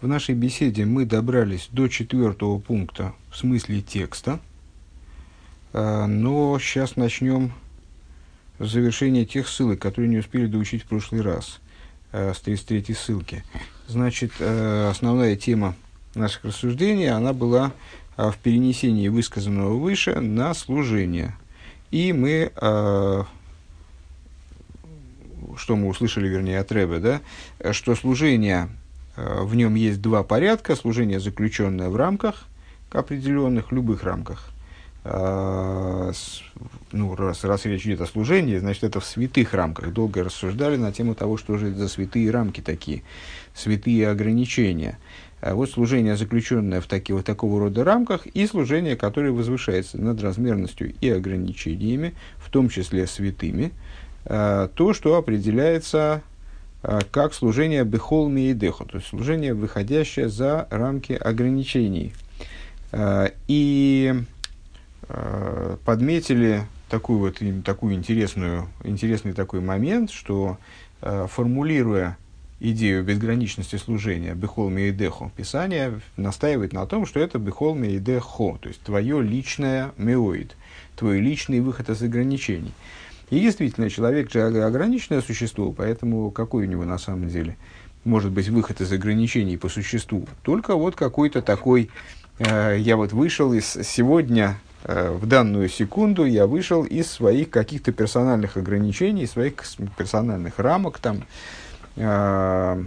В нашей беседе мы добрались до четвертого пункта в смысле текста, а, но сейчас начнем с завершения тех ссылок, которые не успели доучить в прошлый раз, а, с 33 ссылки. Значит, а, основная тема наших рассуждений, она была в перенесении высказанного выше на служение. И мы, что мы услышали, вернее, от Рэбе, да, что служение в нем есть два порядка. Служение, заключенное в рамках определенных, любых рамках. А, ну, раз, раз речь идет о служении, значит, это в святых рамках. Долго рассуждали на тему того, что же это за святые рамки такие, святые ограничения. А вот служение, заключенное в таки, вот такого рода рамках, и служение, которое возвышается над размерностью и ограничениями, в том числе святыми, то, что определяется как служение бехол миедеху, то есть служение, выходящее за рамки ограничений. А, и а, подметили такую вот, такую интересную, интересный такой момент, что формулируя идею безграничности служения бехол миедеху, Писание настаивает на том, что это бехол миедехо, то есть твое личное меоид, твой личный выход из ограничений. И действительно, человек же ограниченное существо, поэтому какой у него на самом деле может быть выход из ограничений по существу? Только вот какой-то такой, э, я вот вышел из сегодня, э, в данную секунду, я вышел из своих каких-то персональных ограничений, своих персональных рамок там, э,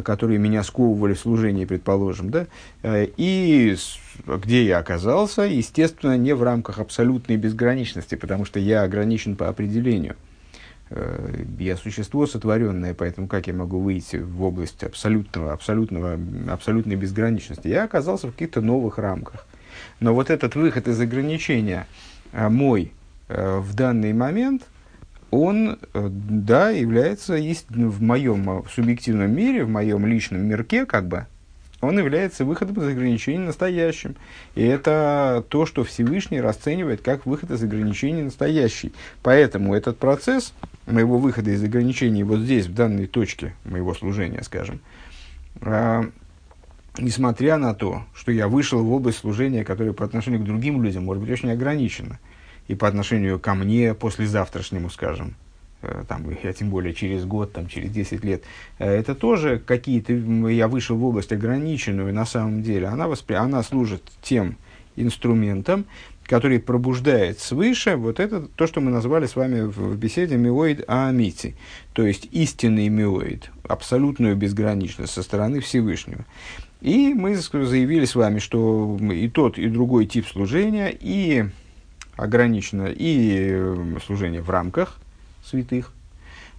которые меня сковывали в служении, предположим, да, э, и где я оказался, естественно, не в рамках абсолютной безграничности, потому что я ограничен по определению. Э, я существо сотворенное, поэтому как я могу выйти в область абсолютного, абсолютного, абсолютной безграничности? Я оказался в каких-то новых рамках. Но вот этот выход из ограничения э, мой в данный момент, он, да, является в моем субъективном мире, в моем личном мирке, как бы, он является выходом из ограничений настоящим. И это то, что Всевышний расценивает как выход из ограничений настоящий. Поэтому этот процесс моего выхода из ограничений вот здесь, в данной точке моего служения, скажем, э, несмотря на то, что я вышел в область служения, которое по отношению к другим людям может быть очень ограничено, и по отношению ко мне послезавтрашнему, скажем, Э, там, я тем более через год, там, через 10 лет, э, это тоже какие-то, я вышел в область ограниченную на самом деле, она, воспри... она служит тем инструментом, который пробуждает свыше вот это, то, что мы назвали с вами в беседе миоид аамити, то есть истинный миоид, абсолютную безграничность со стороны Всевышнего. И мы заявили с вами, что и тот, и другой тип служения, и ограничено, и э, служение в рамках, святых,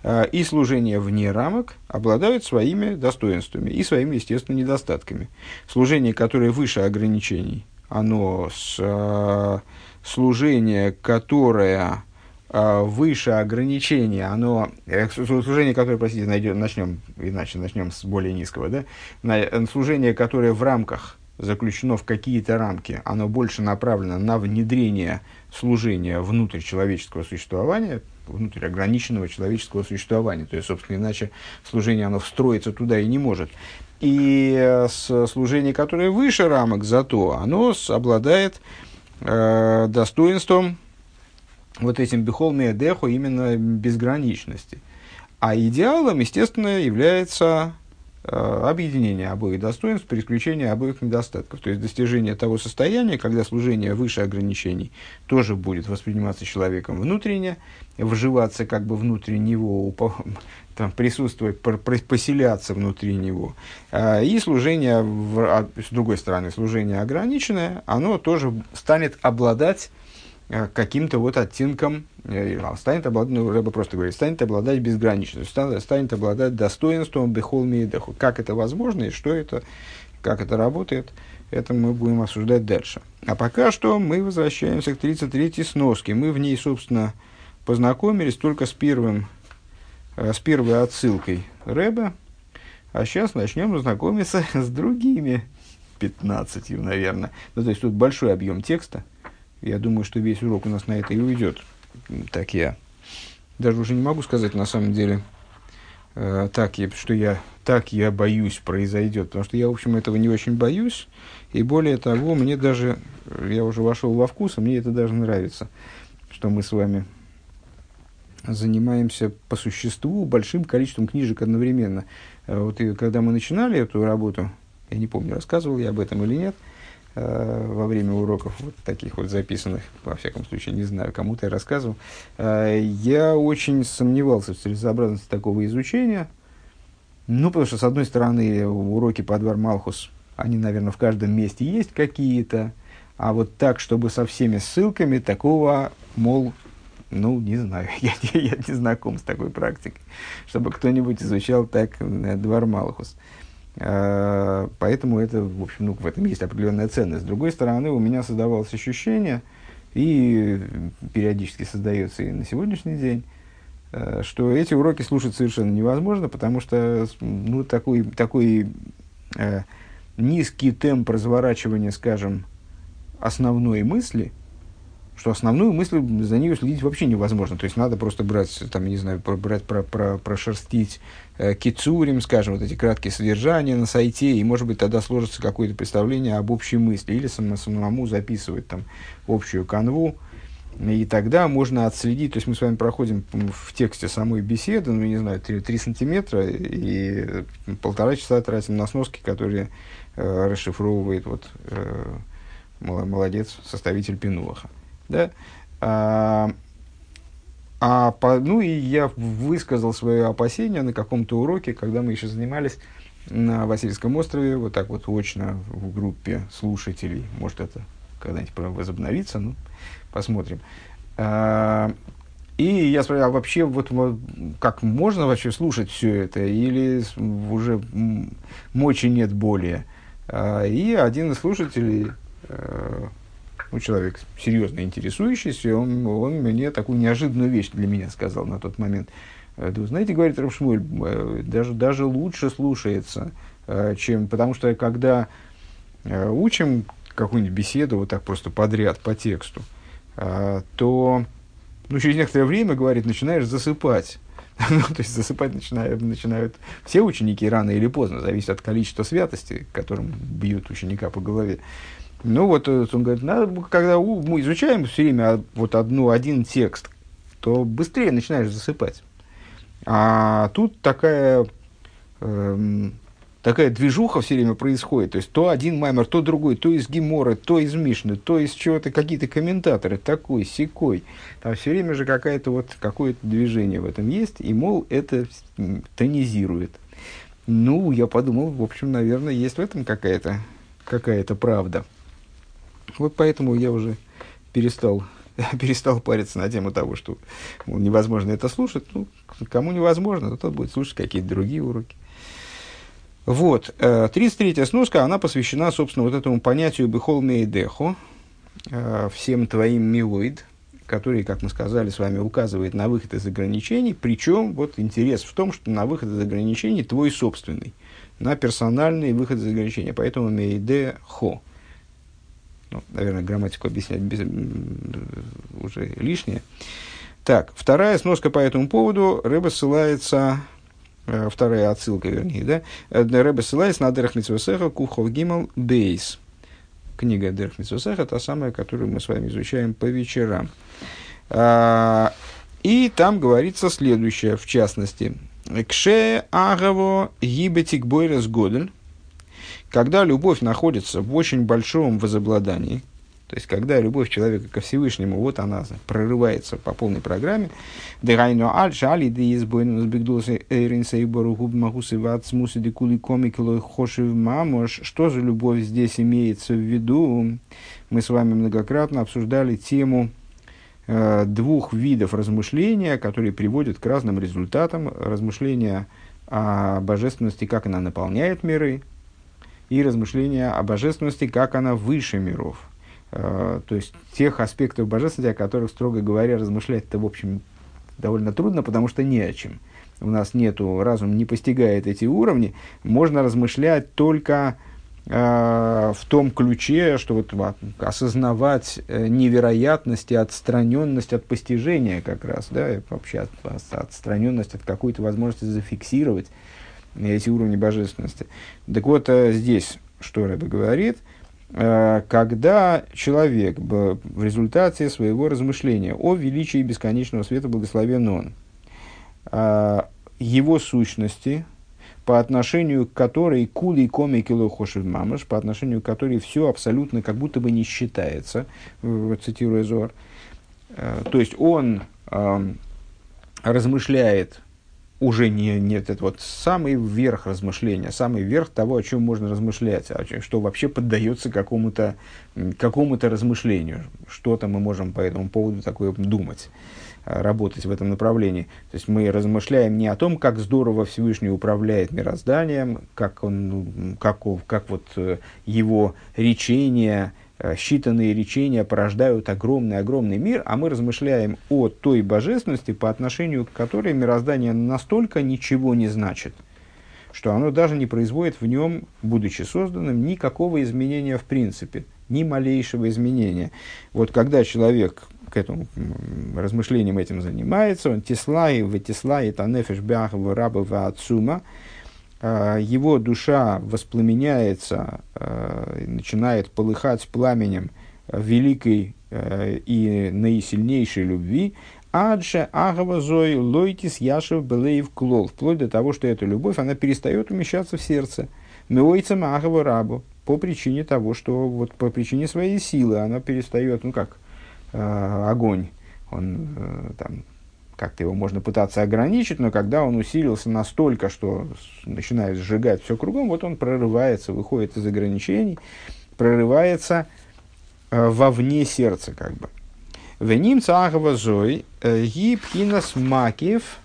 а, и служение вне рамок обладают своими достоинствами и своими, естественно, недостатками. Служение, которое выше ограничений, оно с, а, служение, которое а, выше ограничения, оно, э, служение, которое, простите, найдем, начнем, иначе начнем с более низкого, да, служение, которое в рамках заключено в какие-то рамки, оно больше направлено на внедрение служения внутрь человеческого существования, внутрь ограниченного человеческого существования. То есть, собственно, иначе служение оно встроиться туда и не может. И э, служение, которое выше рамок, зато оно обладает э, достоинством вот этим бихолме деху именно безграничности. А идеалом, естественно, является объединение обоих достоинств при исключении обоих недостатков. То есть достижение того состояния, когда служение выше ограничений тоже будет восприниматься человеком внутренне, вживаться как бы внутри него, там, присутствовать, поселяться внутри него. А, и служение, а, с другой стороны, служение ограниченное, оно тоже станет обладать Э, каким-то вот оттенком, э, станет обладать, ну, Рэба просто говорит, станет обладать безграничностью, станет обладать достоинством бехол миедеху. Как это возможно и что это, как это работает, это мы будем обсуждать дальше. А пока что мы возвращаемся к 33-й сноске. Мы в ней, собственно, познакомились только с, первым, э, с первой отсылкой Рэба, а сейчас начнем знакомиться с другими 15, наверное. Ну, то есть тут большой объем текста – я думаю, что весь урок у нас на это и уйдет. Так я даже уже не могу сказать на самом деле, э, так, я, что я, так я боюсь произойдет. Потому что я, в общем, этого не очень боюсь. И более того, мне даже, я уже вошел во вкус, и мне это даже нравится, что мы с вами занимаемся по существу большим количеством книжек одновременно. Э, вот и когда мы начинали эту работу, я не помню, рассказывал я об этом или нет, э, во время уроков, вот таких вот записанных, во всяком случае, не знаю, кому-то я рассказывал, э, я очень сомневался в целесообразности такого изучения. Ну, потому что, с одной стороны, уроки по Двор Малхус, они, наверное, в каждом месте есть какие-то, а вот так, чтобы со всеми ссылками, такого, мол, ну, не знаю, я, я, я не знаком с такой практикой, чтобы кто-нибудь изучал так э, Двор Малхус. Поэтому это, в общем, ну, в этом есть определенная ценность. С другой стороны, у меня создавалось ощущение, и периодически создается и на сегодняшний день, э, что эти уроки слушать совершенно невозможно, потому что ну, такой, такой э, низкий темп разворачивания, скажем, основной мысли – что основную мысль за нее следить вообще невозможно. То есть надо просто брать, там, не знаю, брать, про, про, прошерстить э, кицурим, скажем, вот эти краткие содержания на сайте, и, может быть, тогда сложится какое-то представление об общей мысли, или сам, самому записывать там общую канву, и тогда можно отследить, то есть мы с вами проходим в тексте самой беседы, ну, не знаю, 3, 3 сантиметра, и полтора часа тратим на сноски, которые э, расшифровывает вот, э, молодец, составитель Пинуаха. Да? А, а по, ну и я высказал свое опасение на каком-то уроке, когда мы еще занимались на Васильском острове, вот так вот очно в группе слушателей. Может, это когда-нибудь возобновится, ну, посмотрим. А, и я спросил, а вообще вот, как можно вообще слушать все это, или уже мочи нет более? А, и один из слушателей, э, ну, человек серьезно интересующийся, он, он мне такую неожиданную вещь для меня сказал на тот момент. Э, вы знаете, говорит Равшмуль, э, даже, даже лучше слушается, э, чем... Потому что когда учим какую-нибудь беседу вот так просто подряд по тексту, то ну, через некоторое время, говорит, начинаешь засыпать. ну, то есть засыпать начинают, начинают все ученики рано или поздно, зависит от количества святости, которым бьют ученика по голове. Ну вот э, он говорит, надо, когда мы изучаем все время вот одну, один текст, то быстрее начинаешь засыпать. А тут такая, эм, такая движуха все время происходит. То есть то один маймер, то другой, то из Гимора, то из Мишны, то из чего-то, какие-то комментаторы, такой, секой. Там все время же какое-то вот, какое-то движение в этом есть, и, мол, это тонизирует. Ну, я подумал, в общем, наверное, есть в этом какая-то какая-то правда. Вот поэтому я уже перестал, перестал париться на тему того, что мол, невозможно это слушать. Ну, кому невозможно, то тот будет слушать какие-то другие уроки. Вот, 33-я э, сноска, она посвящена, собственно, вот этому понятию «бехол мейдехо», э, «всем твоим милоид», который, как мы сказали с вами, указывает на выход из ограничений, причем вот интерес в том, что на выход из ограничений твой собственный, на персональный выход из ограничения, поэтому мейде хо. Ну, наверное, грамматику объяснять без, уже лишнее. Так, вторая сноска по этому поводу. Рэба ссылается, э, вторая отсылка, вернее, да? Э, Рэба ссылается на Дерх Митсвесеха Кухов Гимал Бейс. Книга Дерх Митсвесеха, та самая, которую мы с вами изучаем по вечерам. А, и там говорится следующее, в частности. Кше агаво гибетик бойрес годель когда любовь находится в очень большом возобладании, то есть, когда любовь человека ко Всевышнему, вот она прорывается по полной программе, что же любовь здесь имеется в виду? Мы с вами многократно обсуждали тему э, двух видов размышления, которые приводят к разным результатам. Размышления о божественности, как она наполняет миры, и размышления о божественности, как она выше миров. Э, то есть тех аспектов божественности, о которых, строго говоря, размышлять-то, в общем, довольно трудно, потому что не о чем. У нас нету, разум не постигает эти уровни. Можно размышлять только в том ключе, что вот осознавать невероятность и отстраненность от постижения как раз, да, вообще от, отстраненность от какой-то возможности зафиксировать эти уровни божественности. Так вот, здесь, что Рэбе говорит – Э, когда человек в результате своего размышления о величии бесконечного света, благословен он, э, его сущности, по отношению к которой кули коми кило хошев мамаш, по отношению к которой все абсолютно как будто бы не считается, цитируя Зор. Э, то есть он размышляет уже не, не этот вот самый верх размышления, самый верх того, о чем можно размышлять, о чем, что вообще поддается какому-то какому размышлению, что-то мы можем по этому поводу такое думать, э, работать в этом направлении. То есть мы размышляем не о том, как здорово Всевышний управляет мирозданием, как, он, как, как вот э, его речение, Э, считанные речения порождают огромный-огромный мир, а мы размышляем о той божественности, по отношению к которой мироздание настолько ничего не значит, что оно даже не производит в нем, будучи созданным, никакого изменения в принципе, ни малейшего изменения. Вот когда человек к этому размышлениям этим занимается, он тислай, ватислай, танефеш бях, раба, ацума, а, его душа воспламеняется, а, начинает полыхать пламенем великой а, и наисильнейшей любви, Адже агавазой лойтис яшев белеев клол, вплоть до того, что эта любовь, она перестает умещаться в сердце. Меойцем агава рабу, по причине того, что вот по причине своей силы она перестает, ну как, э, огонь, он э, там как-то его можно пытаться ограничить, но когда он усилился настолько, что начинает сжигать все кругом, вот он прорывается, выходит из ограничений, прорывается э, вовне сердца как бы. Веним цахава зой э, гибхинас макив.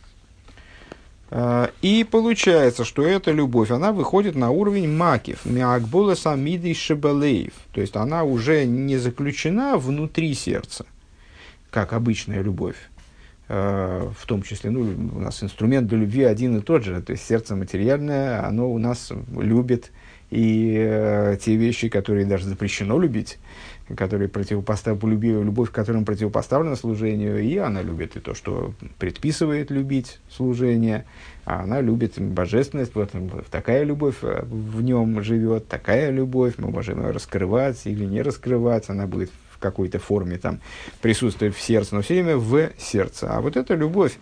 Э, и получается, что эта любовь, она выходит на уровень макив, миакбула самиды шебалеев. То есть она уже не заключена внутри сердца, как обычная любовь в том числе, ну, у нас инструмент для любви один и тот же, то есть сердце материальное, оно у нас любит и э, те вещи, которые даже запрещено любить, которые противопоставлены, любви, любовь к которым противопоставлена служению, и она любит и то, что предписывает любить служение, а она любит божественность, вот такая любовь э, в нем живет, такая любовь, мы можем ее раскрывать или не раскрывать, она будет в какой-то форме там присутствует в сердце, но все время в сердце. А вот эта любовь,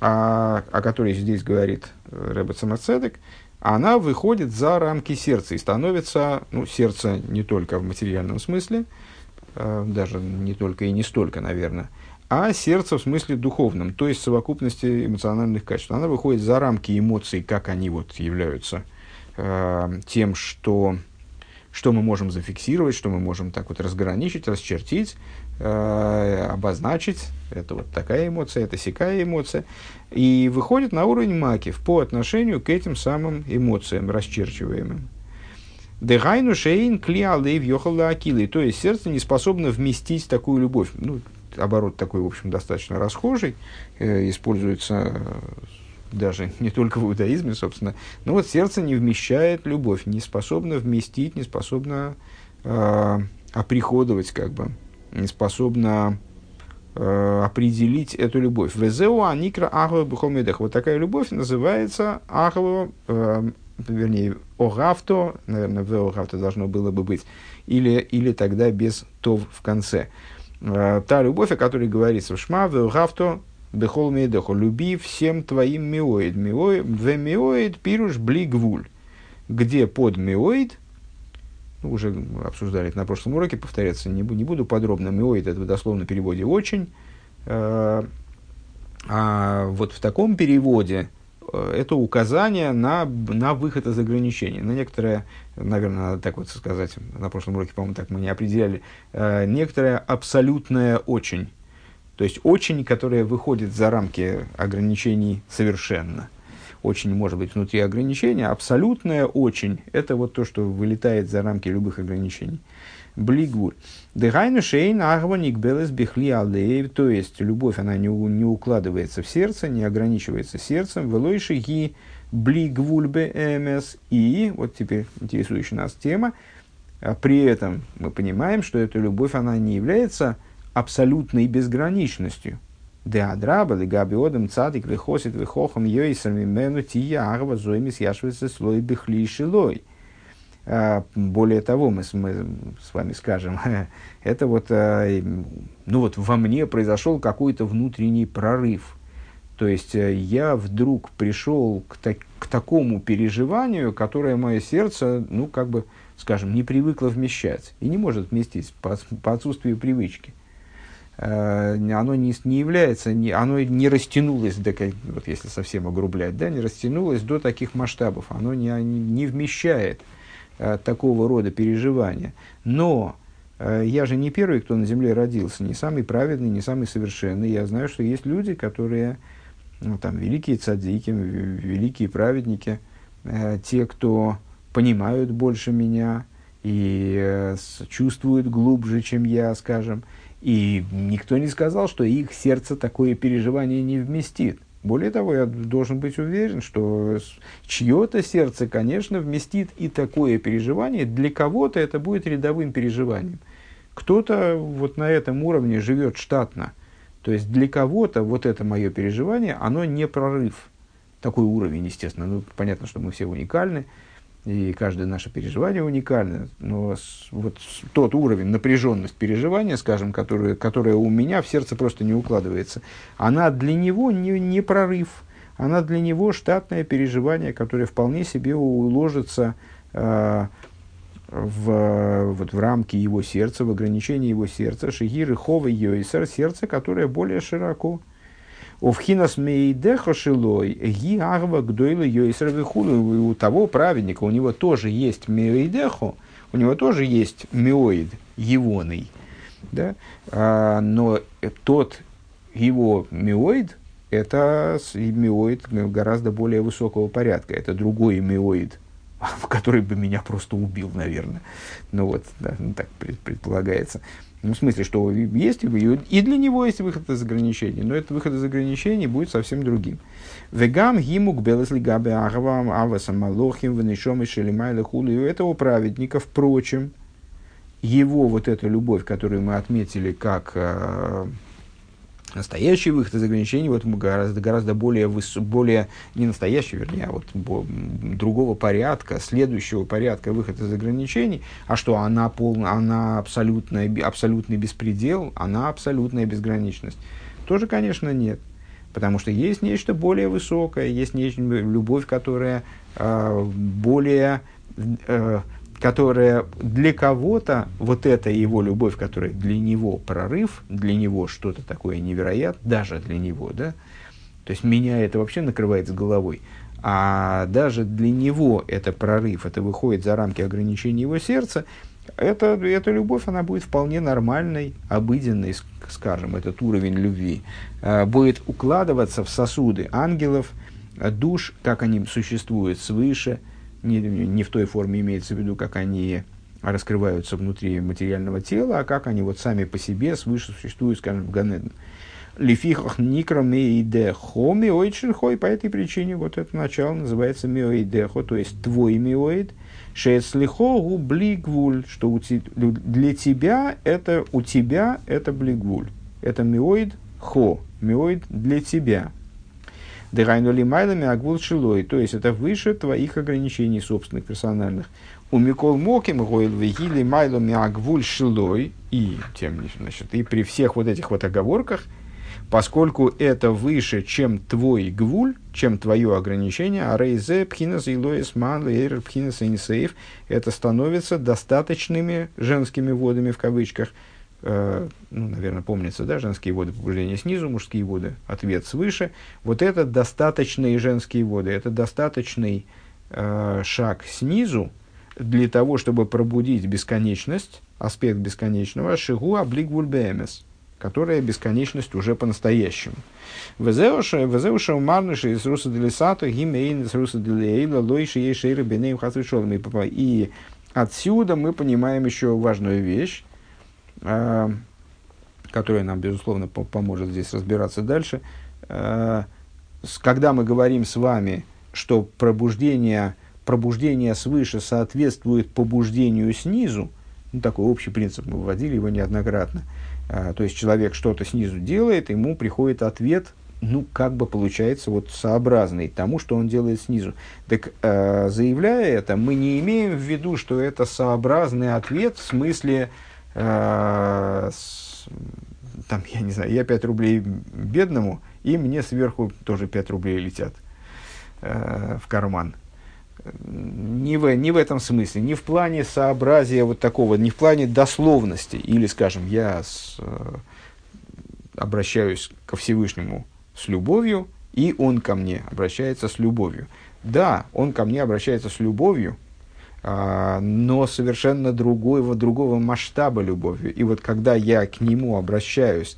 о, о которой здесь говорит э, Рэбе Самоцедек, она выходит за рамки сердца и становится, ну, сердце не только в материальном смысле, э, даже не только и не столько, наверное, а сердце в смысле духовном, то есть совокупности эмоциональных качеств. Она выходит за рамки эмоций, как они вот являются э, тем, что что мы можем зафиксировать, что мы можем так вот разграничить, расчертить, э, обозначить. Это вот такая эмоция, это сякая эмоция. И выходит на уровень макив по отношению к этим самым эмоциям, расчерчиваемым. Дегайну шейн клиалейв йохала акилы. То есть сердце не способно вместить такую любовь. Ну, оборот такой, в общем, достаточно расхожий. Э, используется даже не только в иудаизме, собственно, но вот сердце не вмещает любовь, не способно вместить, не способно э, оприходовать, как бы, не способно э, определить эту любовь. Везеу аникра ахва бухомедах. Вот такая любовь называется ахва, э, вернее, огавто, наверное, в огавто должно было бы быть, или, или тогда без тов в конце. Э, та любовь, о которой говорится в Шма, в огавто Бехол мейдеху, люби всем твоим миоид. Миоид, в миоид пируш блигвуль. Где под миоид, ну, уже обсуждали это на прошлом уроке, повторяться не, не буду подробно. Миоид это в дословном переводе очень. Э, а вот в таком переводе э, это указание на, на выход из ограничений. На некоторое, наверное, надо так вот сказать, на прошлом уроке, по-моему, так мы не определяли, э, некоторое абсолютное очень то есть очень, которая выходит за рамки ограничений совершенно. Очень может быть внутри ограничения. Абсолютная очень – это вот то, что вылетает за рамки любых ограничений. Блигур. Дыхайну шейн агваник белес бихли алдеев. То есть, любовь, она не, не укладывается в сердце, не ограничивается сердцем. Велойши ги бли гвульбе эмес. И, вот теперь интересующая нас тема, а при этом мы понимаем, что эта любовь, она не является абсолютной безграничностью. Деадраба, легабиодом цадик, выхосит, выхохом, йойсер, мимену, тия, арва, зоймис, яшвица, слой, бихли, шилой. А, более того, мы, мы с вами скажем, это вот, а, ну вот во мне произошел какой-то внутренний прорыв. То есть э, я вдруг пришел к, так, к такому переживанию, которое мое сердце, ну как бы, скажем, не привыкло вмещать и не может вместить по, по отсутствию привычки. Э, оно не, не является, не, оно не растянулось, до, вот если совсем огрублять, да, не растянулось до таких масштабов, оно не, не, вмещает э, такого рода переживания. Но э, я же не первый, кто на земле родился, не самый праведный, не самый совершенный. Я знаю, что есть люди, которые, ну, там, великие цадики, великие праведники, э, те, кто понимают больше меня и э, чувствуют глубже, чем я, скажем. И никто не сказал, что их сердце такое переживание не вместит. Более того, я должен быть уверен, что чье-то сердце, конечно, вместит и такое переживание. Для кого-то это будет рядовым переживанием. Кто-то вот на этом уровне живет штатно. То есть для кого-то вот это мое переживание, оно не прорыв. Такой уровень, естественно. Ну, понятно, что мы все уникальны и каждое наше переживание уникально, но вот тот уровень, напряженность переживания, скажем, которая, которая у меня в сердце просто не укладывается, она для него не, не прорыв, она для него штатное переживание, которое вполне себе уложится э, в, вот, в рамки его сердца, в ограничении его сердца, шигиры хова йойсер, сердце, которое более широко. Овхинас мейдеха шилой, ги арва гдойла У того праведника, у него тоже есть мейдехо, у него тоже есть миоид, егоный. Да? А, но тот его миоид, это миоид гораздо более высокого порядка. Это другой миоид, который бы меня просто убил, наверное. Ну вот, да, ну, так предполагается. Ну, в смысле, что есть и для него есть выход из ограничений, но этот выход из ограничений будет совсем другим. Вегам гимук белесли габе агавам авасам малохим венешом и шелимайла хули. У этого праведника, впрочем, его вот эта любовь, которую мы отметили как э, настоящий выход из ограничений вот гораздо, гораздо более, выс, более, не настоящий, вернее, а вот бо, другого порядка, следующего порядка выход из ограничений, а что она, полна, она абсолютная, абсолютный беспредел, она абсолютная безграничность. Тоже, конечно, нет. Потому что есть нечто более высокое, есть нечто, любовь, которая э, более э, которая для кого-то, вот эта его любовь, которая для него прорыв, для него что-то такое невероятное, даже для него, да, то есть меня это вообще накрывает с головой, а даже для него это прорыв, это выходит за рамки ограничений его сердца, это, эта любовь, она будет вполне нормальной, обыденной, скажем, этот уровень любви, а, будет укладываться в сосуды ангелов, душ, как они существуют свыше – не, не в той форме имеется в виду, как они раскрываются внутри материального тела, а как они вот сами по себе свыше существуют, скажем, в Ганеден. Лифихах никро меидехо миоид по этой причине вот это начало называется миоидехо, то есть твой миоид, шеслихогу блигвуль, что для тебя это, у тебя это блигвуль. Это миоид хо, миоид для тебя. Дегайнули майлами агвул шилой, то есть это выше твоих ограничений собственных, персональных. У Микол Моким гойл вегили майлами агвуль шилой, и, тем, значит, и при всех вот этих вот оговорках, поскольку это выше, чем твой гвуль, чем твое ограничение, а рейзе пхинас и лоис ман пхинас и это становится достаточными женскими водами в кавычках – ну, наверное, помнится, да, женские воды побуждения снизу, мужские воды ответ свыше. Вот это достаточные женские воды, это достаточный э, шаг снизу для того, чтобы пробудить бесконечность, аспект бесконечного, шигу облигвуль бэмес, которая бесконечность уже по-настоящему. Везеуша умарныши из руса делисата, гимейн из руса делейла, лойши ешейра бенеем И отсюда мы понимаем еще важную вещь, которая нам, безусловно, поможет здесь разбираться дальше. А, когда мы говорим с вами, что пробуждение, пробуждение свыше соответствует побуждению снизу, ну, такой общий принцип, мы вводили его неоднократно. А, то есть человек что-то снизу делает, ему приходит ответ, ну, как бы получается вот сообразный тому, что он делает снизу. Так, заявляя это, мы не имеем в виду, что это сообразный ответ в смысле, там, я не знаю, я 5 рублей бедному, и мне сверху тоже 5 рублей летят э, в карман не в, не в этом смысле, не в плане сообразия вот такого, не в плане дословности. Или, скажем, я с, э, обращаюсь ко Всевышнему с любовью, и он ко мне обращается с любовью. Да, он ко мне обращается с любовью, но совершенно другого, другого масштаба любовью. И вот когда я к нему обращаюсь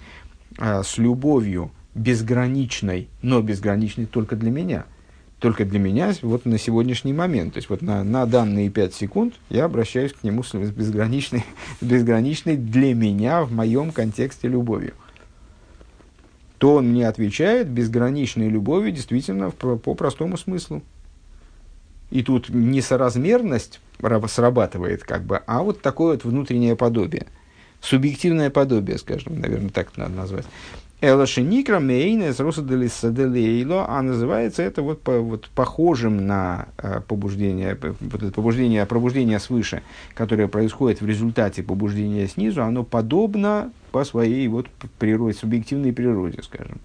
а, с любовью безграничной, но безграничной только для меня – только для меня вот на сегодняшний момент. То есть вот на, на данные 5 секунд я обращаюсь к нему с безграничной, безграничной для меня в моем контексте любовью. То он мне отвечает безграничной любовью действительно по простому смыслу. И тут несоразмерность срабатывает, как бы, а вот такое вот внутреннее подобие. Субъективное подобие, скажем, наверное, так надо назвать. Элашеникра мейнес русаделисаделейло, а называется это вот, по, вот похожим на э, побуждение, вот побуждение, пробуждение свыше, которое происходит в результате побуждения снизу, оно подобно по своей вот природе, субъективной природе, скажем.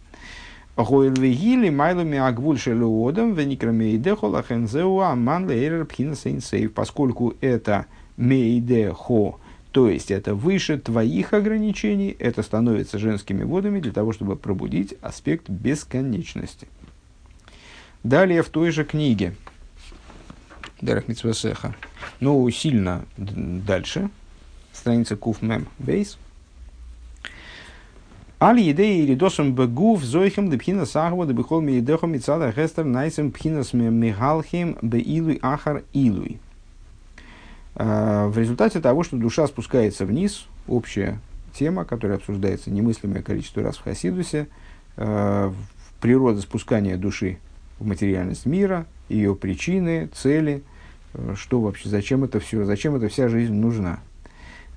Гойлвегили майлами агвуль шелуодам веникрамейдехо лахензеу аман лейрер пхина поскольку это мейдехо, то есть это выше твоих ограничений, это становится женскими водами для того, чтобы пробудить аспект бесконечности. Далее в той же книге Дерах Митсвасеха, но сильно дальше, страница Куф Мем Бейс. Али идеи или досом бегув зойхем дебхина сахва дебихол миедехом мицада хестер найсем пхинас михалхим беилуй ахар илуй. А, в результате того, что душа спускается вниз, общая тема, которая обсуждается немыслимое количество раз в Хасидусе, а, природа спускания души в материальность мира, ее причины, цели, а, что вообще, зачем это все, зачем эта вся жизнь нужна.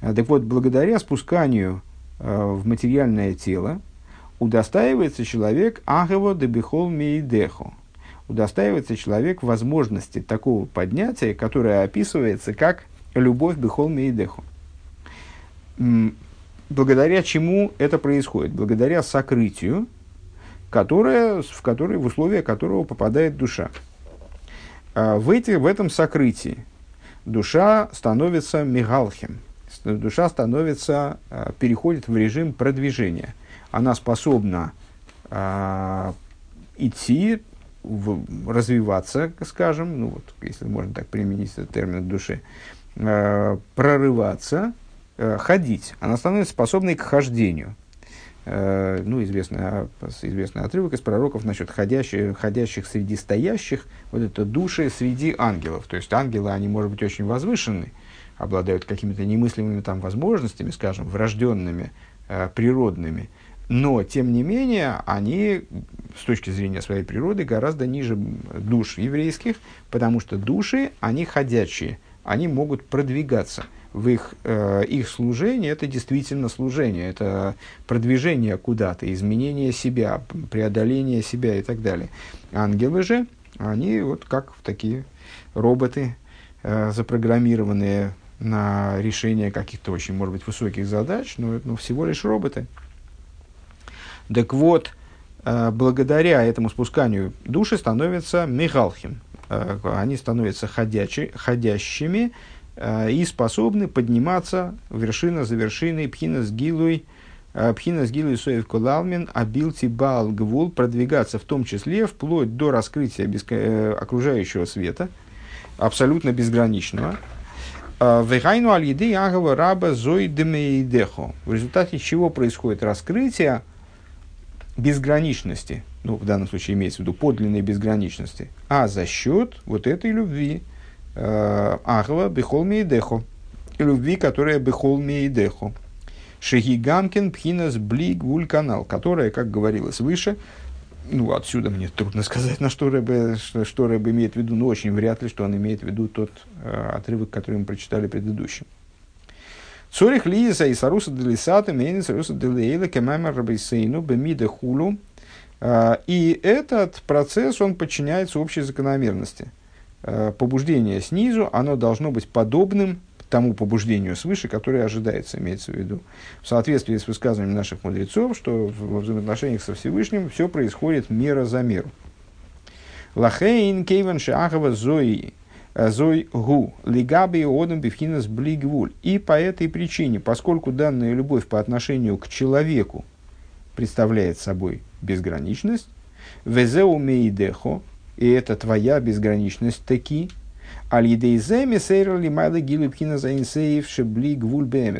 Так вот, благодаря спусканию в материальное тело удостаивается человек агево дебихол мейдехо, удостаивается человек возможности такого поднятия, которое описывается как любовь бехол мейдеху. Благодаря чему это происходит? Благодаря сокрытию, которое, в, которое, в условия которого попадает душа. А в, эти, в этом сокрытии душа становится мигалхем, душа становится, а, переходит в режим продвижения. Она способна а, идти развиваться, скажем, ну вот, если можно так применить этот термин души, э, прорываться, э, ходить. Она становится способной к хождению. Э, ну, известный, а, известный отрывок из пророков насчет ходящих, ходящих среди стоящих, вот это души среди ангелов. То есть ангелы, они, может быть, очень возвышенны, обладают какими-то немыслимыми там возможностями, скажем, врожденными, э, природными – но, тем не менее, они с точки зрения своей природы гораздо ниже душ еврейских, потому что души, они ходячие, они могут продвигаться. В их, э, их служение это действительно служение, это продвижение куда-то, изменение себя, преодоление себя и так далее. Ангелы же, они вот как такие роботы, э, запрограммированные на решение каких-то очень, может быть, высоких задач, но, но всего лишь роботы. Так вот, э, благодаря этому спусканию души становятся михалхим. Э, они становятся ходячи, ходящими э, и способны подниматься вершина за вершиной пхина с гилуй, пхина с гилуй соев кулалмин, абилти бал гвул, продвигаться в том числе вплоть до раскрытия окружающего света, абсолютно безграничного, Вегайну аль еды агава раба зой демеидехо. В результате чего происходит раскрытие безграничности, ну, в данном случае имеется в виду подлинной безграничности, а за счет вот этой любви, э, Ахва Бехол Мейдехо, любви, которая Бехол Мейдехо. Шехигамкин Пхинас Блиг Вульканал, которая, как говорилось выше, ну, отсюда мне трудно сказать, на что Рэбе, что, что имеет в виду, но очень вряд ли, что он имеет в виду тот э, отрывок, который мы прочитали предыдущим. Цорих лиза и саруса делисата, мейни саруса делейла, кемаймар рабейсейну, бемида хулу. Э, и этот процесс, он подчиняется общей закономерности. Э, побуждение снизу, оно должно быть подобным тому побуждению свыше, которое ожидается, имеется в виду. В соответствии с высказыванием наших мудрецов, что во взаимоотношениях со Всевышним все происходит мера за меру. Лахейн кейван шахава зои э, зой гу лигаби одам бифхинас блигвуль. И по этой причине, поскольку данная любовь по отношению к человеку представляет собой безграничность, везеу мейдехо, и это твоя безграничность таки,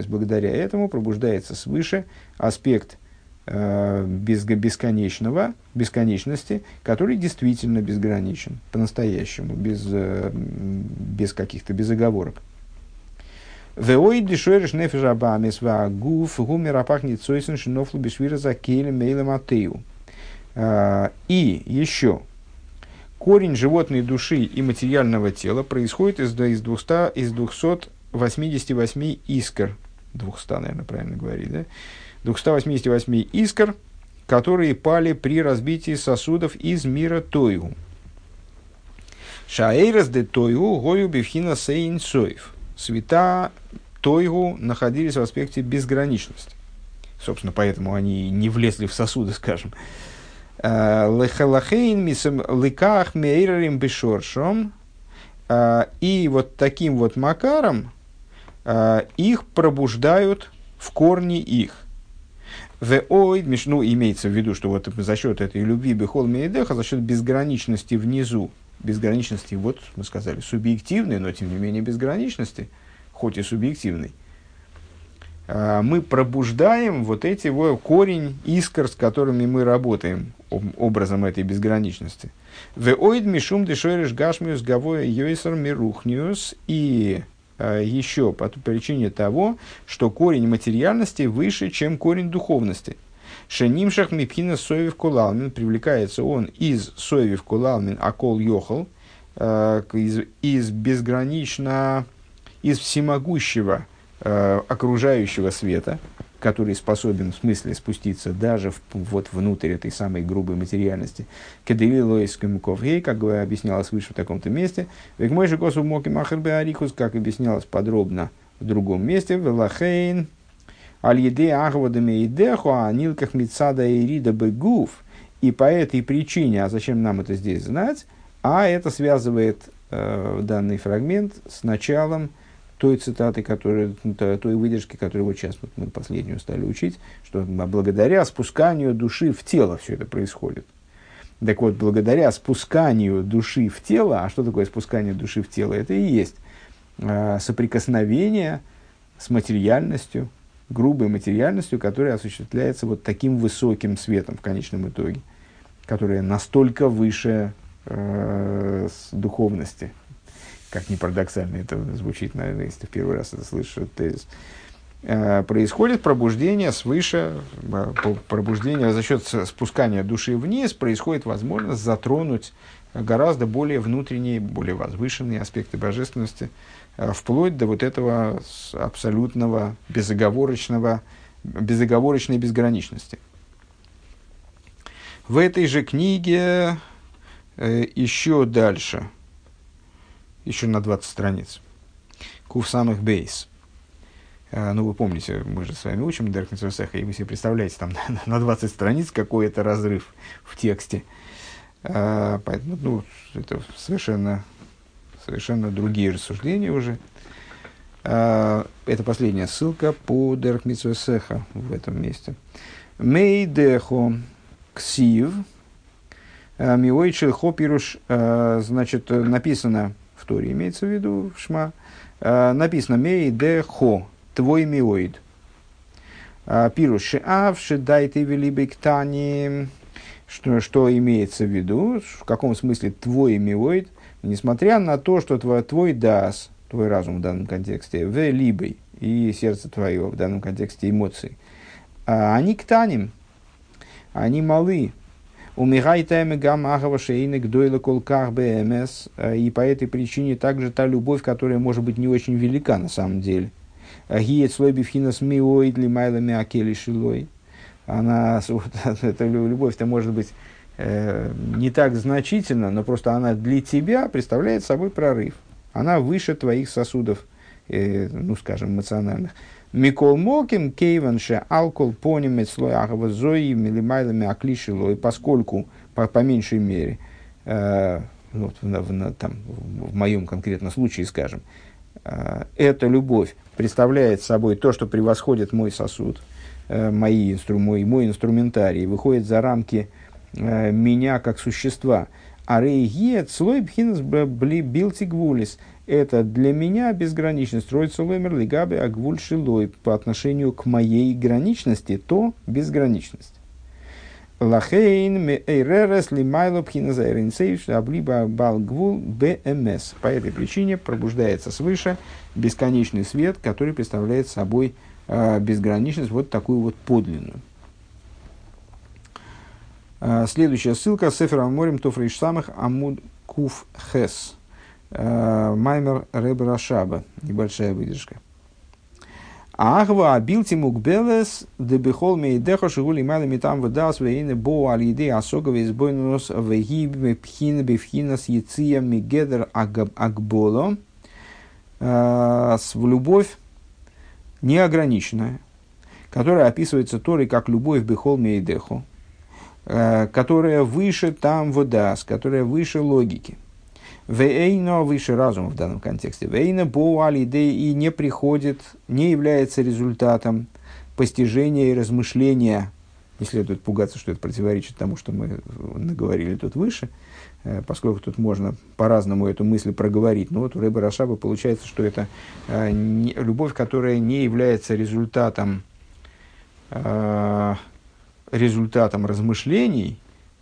Благодаря этому пробуждается свыше аспект э, бесконечного, бесконечности, который действительно безграничен, по-настоящему, без, э, без каких-то безоговорок. Веой дешориш нефиш абамес гуф гумер апахнет сойсен шинофлу бешвира за кейлем. Э, и еще корень животной души и материального тела происходит из, из, 200, из 288 искр. 200, наверное, правильно говорить, да? 288 искр, которые пали при разбитии сосудов из мира Тойгу. Шаэйрас де Тойгу гою бифхина сейн соев. Света Тойгу находились в аспекте безграничности. Собственно, поэтому они не влезли в сосуды, скажем. Лехалахейн мисам лыках мейрарим бешоршом. И вот таким вот макаром их пробуждают в корне их. Ну, имеется в виду, что вот за счет этой любви Бехол Мейдеха, за счет безграничности внизу, безграничности, вот мы сказали, субъективной, но тем не менее безграничности, хоть и субъективной, мы пробуждаем вот эти вот корень искр, с которыми мы работаем, образом этой безграничности. В оид мишум дешориш гашмиус гавоя йойсер мирухниус и э, еще по причине того, что корень материальности выше, чем корень духовности. Шенимшах мипхина соевив кулалмин, привлекается он из соевив кулалмин акол йохал, э, из, из безгранично, из всемогущего, Э, окружающего света, который способен в смысле спуститься даже в, вот внутрь этой самой грубой материальности. Кедевилойскому ковгей, как объяснялось выше в таком-то месте. Век мой же косу моки махербе арикус, как объяснялось подробно в другом месте. Велахейн аль-еде ахвадами идеху, а нилках мицада и рида бегуф. И по этой причине, а зачем нам это здесь знать, а это связывает э, данный фрагмент с началом той цитаты, которая, той выдержки, которую вот сейчас вот мы последнюю стали учить, что благодаря спусканию души в тело все это происходит. Так вот, благодаря спусканию души в тело, а что такое спускание души в тело? Это и есть э, соприкосновение с материальностью, грубой материальностью, которая осуществляется вот таким высоким светом в конечном итоге, которая настолько выше э, духовности, как ни парадоксально это звучит, наверное, если ты в первый раз это слышишь, этот тезис, э, происходит пробуждение свыше, э, пробуждение за счет спускания души вниз, происходит возможность затронуть гораздо более внутренние, более возвышенные аспекты божественности, э, вплоть до вот этого абсолютного, безоговорочного, безоговорочной безграничности. В этой же книге еще дальше – еще на 20 страниц. Кув самых бейс. А, ну, вы помните, мы же с вами учим Дерк и вы себе представляете, там на 20 страниц какой это разрыв в тексте. А, поэтому, ну, это совершенно, совершенно другие рассуждения уже. А, это последняя ссылка по Дерк в этом месте. Мейдехо ксив, миойчел хопируш, значит, написано Торе имеется в виду в Шма, э, написано «Мей де хо, твой миоид». Э, Пируш шеав, шедай ты вели бектани, что, что имеется в виду, в каком смысле твой миоид, несмотря на то, что твой, твой дас, твой разум в данном контексте, в либой и сердце твое в данном контексте эмоции, а они ктаним, они малы. У Михайтайме Гамахова Шейник Дойла Колках БМС. И по этой причине также та любовь, которая может быть не очень велика на самом деле. Гиет слой бифхинас миоид лимайлами акели шилой. Она, вот, эта любовь-то может быть э, не так значительна, но просто она для тебя представляет собой прорыв. Она выше твоих сосудов, э, ну, скажем, эмоциональных. Микол Моким, Кейванше, Алкол, Понимет, Слой Ахава, Зои, Милимайлами, Аклишило, и поскольку, по, по меньшей мере, э, ну, в, в, там, в моем конкретном случае, скажем, э, эта любовь представляет собой то, что превосходит мой сосуд, э, мои инстру, мой, мой инструментарий, выходит за рамки э, меня как существа. А рейгиет слой бхинас билтигвулис – это для меня безграничность. Строится ломер лигаби агвуль шилой по отношению к моей граничности, то безграничность. Лахейн ме эйререс лимайло пхиназайринсейш аблиба балгвул бмс. По этой причине пробуждается свыше бесконечный свет, который представляет собой э, безграничность, вот такую вот подлинную. Э, следующая ссылка. Сефер Аморим Тофриш Самых Амуд Куф Хес. Э, Маймер Рэб Рашаба. Небольшая выдержка. Ахва абилти мукбелес дебихол мейдеха шигули мали митам вдас вейне бо алиде асогове избойнус вегиб пхин бифхинас яция мигедер агболо. Э, любовь неограниченная, которая описывается Торой как любовь бихол мейдеху, э, которая выше там водас, которая выше логики – Вейно выше разума в данном контексте. Вейна боуали и не приходит, не является результатом постижения и размышления. Не следует пугаться, что это противоречит тому, что мы наговорили тут выше, э, поскольку тут можно по-разному эту мысль проговорить. Но вот у Рэба Рашаба получается, что это э, любовь, которая не является результатом, э, результатом размышлений,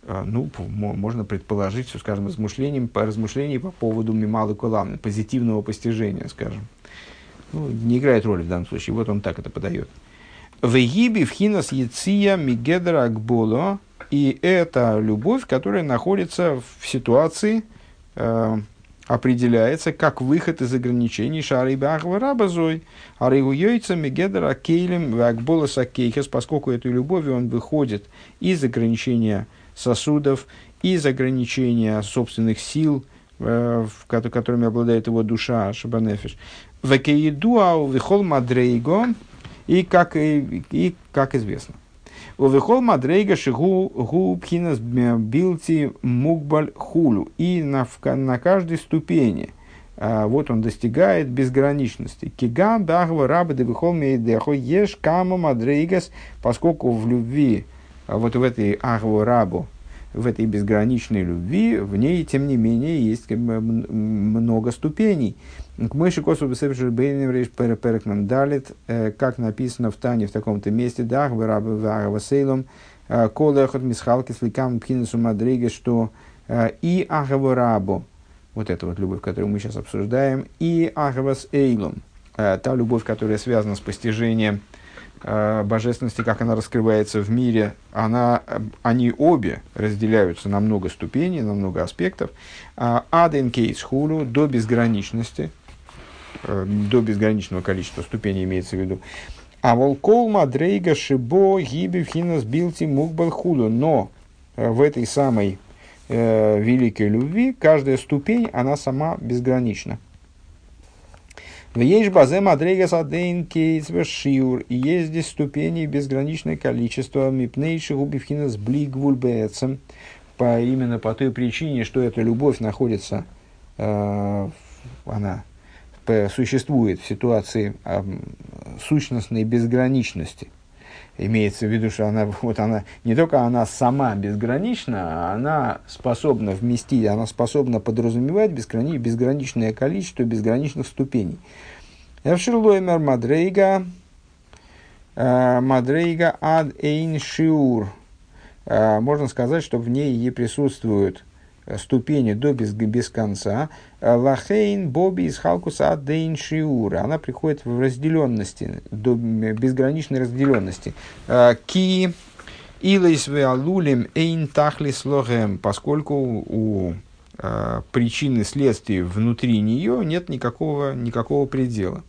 ну, можно предположить, что, скажем, размышлением, по размышлению по поводу мималы куламны, позитивного постижения, скажем. Ну, не играет роли в данном случае. Вот он так это подает. Вегиби в хинас яция мигедра акболо. И это любовь, которая находится в ситуации, э, определяется как выход из ограничений шары бахва рабазой, а регуйойца мигедра кейлем вакбола сакейхес, поскольку этой любовью он выходит из ограничения сосудов, из ограничения собственных сил, э, которыми обладает его душа, Шабанефиш. Векеидуау вихол мадрейго, и как, и, и как известно. У вихол мадрейга шигу гу пхинас билти мукбаль хулю. И на, на каждой ступени а, вот он достигает безграничности. Кигам бахва раба де вихол мейдехо еш кама мадрейгас, поскольку в любви вот в этой Ахву Рабу, в этой безграничной любви, в ней, тем не менее, есть много ступеней. К мыши косу перекнам далит, э, как написано в Тане в таком-то месте, дах раба варава сейлом, э, колехот мисхалки с ликам пхинесу мадриге, что э, и ахаву рабу, вот эта вот любовь, которую мы сейчас обсуждаем, и ахавас эйлом, та любовь, которая связана с постижением божественности, как она раскрывается в мире, она, они обе разделяются на много ступеней, на много аспектов. Аден кейс хулу до безграничности, э, до безграничного количества ступеней имеется в виду. А волкол мадрейга шибо гиби хинас билти мукбал худу. Но э, в этой самой э, великой любви каждая ступень, она сама безгранична. В есть базе мадрейгас адейн кейцвер И есть здесь ступени безграничное количество мипнейших убивхина с блигвульбецем. По, именно по той причине, что эта любовь находится, э, она существует в ситуации э, сущностной безграничности. Имеется в виду, что она, вот она, не только она сама безгранична, а она способна вместить, она способна подразумевать безграни, безграничное количество безграничных ступеней. Эвширлоймер Мадрейга, э, Мадрейга ад эйн шиур. Э, можно сказать, что в ней и присутствуют ступени до без, без конца. Лахейн Боби из Халкуса Адейн Шиур. Она приходит в разделенности, до безграничной разделенности. Ки Илайс алулим эйн тахлис лохем, поскольку у э, причины следствия внутри нее нет никакого, никакого предела.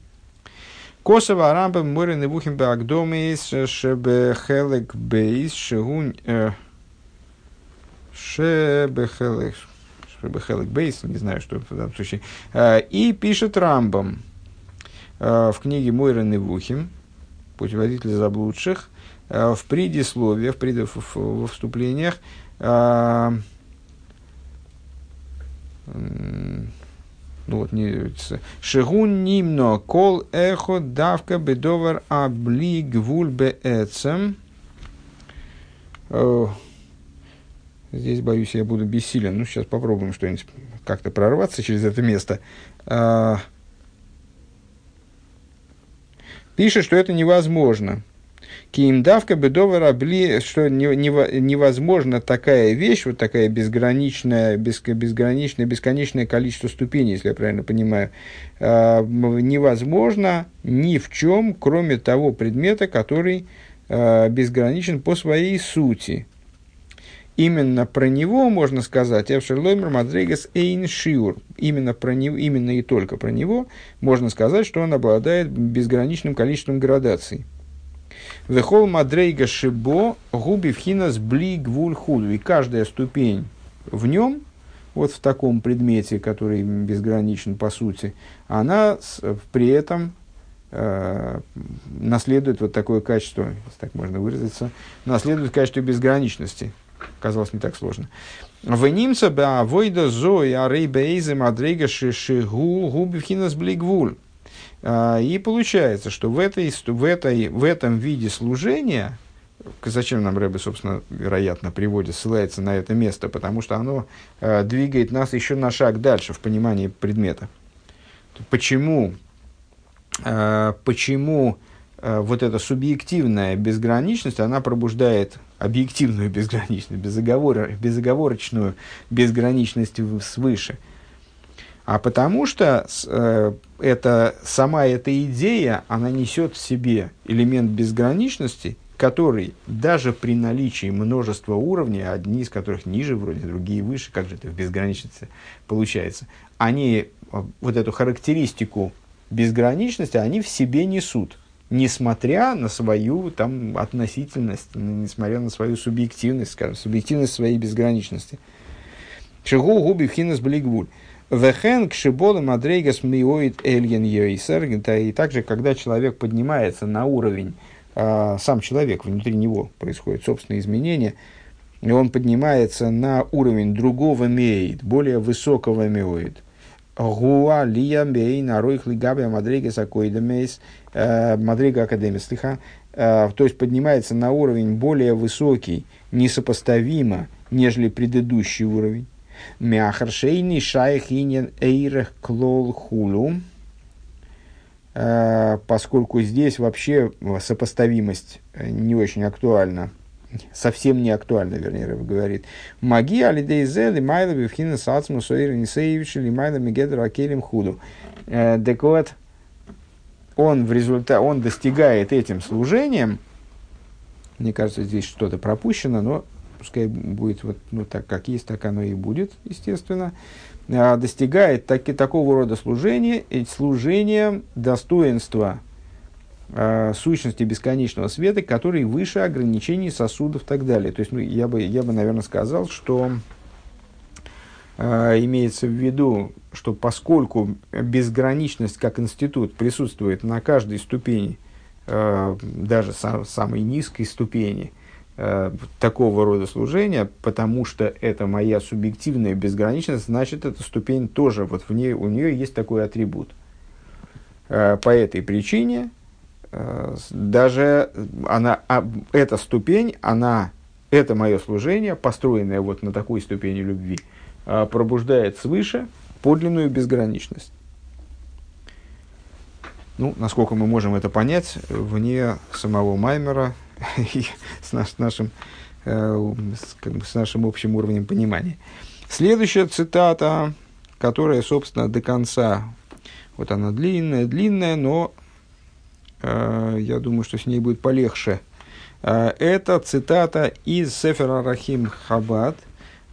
Косово арамба море невухим багдомис шебехелек бейс шегун э, шебехелек шебехелек бейс, не знаю, что в данном случае. Э, и пишет Рамбам в книге Мойра Невухим, путеводитель заблудших, в предисловии, в, пред, в, в, в вступлениях, ну вот не шигун нимно кол эхо давка бедовар абли гвуль беэцем. Здесь, боюсь, я буду бессилен. Ну, сейчас попробуем что-нибудь как-то прорваться через это место. А, пишет, что это невозможно. Киимдавка бедова рабли, что невозможно такая вещь, вот такая безграничная, безграничное, бесконечное количество ступеней, если я правильно понимаю, а, невозможно ни в чем, кроме того предмета, который а, безграничен по своей сути. Именно про него можно сказать, Эвшерлоймер Мадрейгас Эйн Шиур. Именно, про него, именно и только про него можно сказать, что он обладает безграничным количеством градаций. Вехол мадрейга шибо губи вхинас бли гвуль худу. И каждая ступень в нем, вот в таком предмете, который безграничен по сути, она при этом э, наследует вот такое качество, если так можно выразиться, наследует качество безграничности. Казалось, не так сложно. Венимца ба войда зои арей бейзе мадрейга шишигу губи вхинас бли гвуль. А, и получается, что в, этой, в, этой, в этом виде служения, зачем нам Рэбе, собственно, вероятно, приводит, ссылается на это место, потому что оно э, двигает нас еще на шаг дальше в понимании предмета. Почему, э, почему вот эта субъективная безграничность, она пробуждает объективную безграничность, безоговор, безоговорочную безграничность свыше – а потому что э, это, сама эта идея, она несет в себе элемент безграничности, который даже при наличии множества уровней, одни из которых ниже вроде, другие выше, как же это в безграничности получается, они э, вот эту характеристику безграничности, они в себе несут, несмотря на свою там, относительность, несмотря на свою субъективность, скажем, субъективность своей безграничности. Шигу губи хинес блигвуль. Вехен кшибола мадрейгас миоид эльген йойсер. И также, когда человек поднимается на уровень, а, сам человек, внутри него происходит собственное изменение, и он поднимается на уровень другого меид, более высокого меоид. Гуа лия мей наройх лигабе мадрейгас акоидемейс, э, мадрейга академис, слиха, э, то есть поднимается на уровень более высокий, несопоставимо, нежели предыдущий уровень. Мяхаршейни шайх инин эйрех клол хулу. Э, поскольку здесь вообще сопоставимость э, не очень актуальна, совсем не актуальна, вернее, Рэб говорит. Маги алидейзе лимайла бифхина сацму сойр нисеевич лимайла мигедра акелем худу. Э, так вот, он в результате, он достигает этим служением, мне кажется, здесь что-то пропущено, но пускай будет вот, ну, так, как есть, так оно и будет, естественно, а, достигает таки, такого рода служения, и служения достоинства э, сущности бесконечного света, который выше ограничений сосудов и так далее. То есть, ну, я бы, я бы, наверное, сказал, что э, имеется в виду, что поскольку безграничность как институт присутствует на каждой ступени, э, даже сам, самой низкой ступени, Э, такого рода служения, потому что это моя субъективная безграничность, значит, эта ступень тоже, вот в ней, у нее есть такой атрибут. Э, по этой причине э, даже она, а, эта ступень, она, это мое служение, построенное вот на такой ступени любви, пробуждает свыше подлинную безграничность. Ну, насколько мы можем это понять, вне самого Маймера, с, наш, нашим, э, с, как бы, с нашим общим уровнем понимания. Следующая цитата, которая, собственно, до конца, вот она длинная, длинная, но э, я думаю, что с ней будет полегче Это цитата из Сефера Рахим Хабад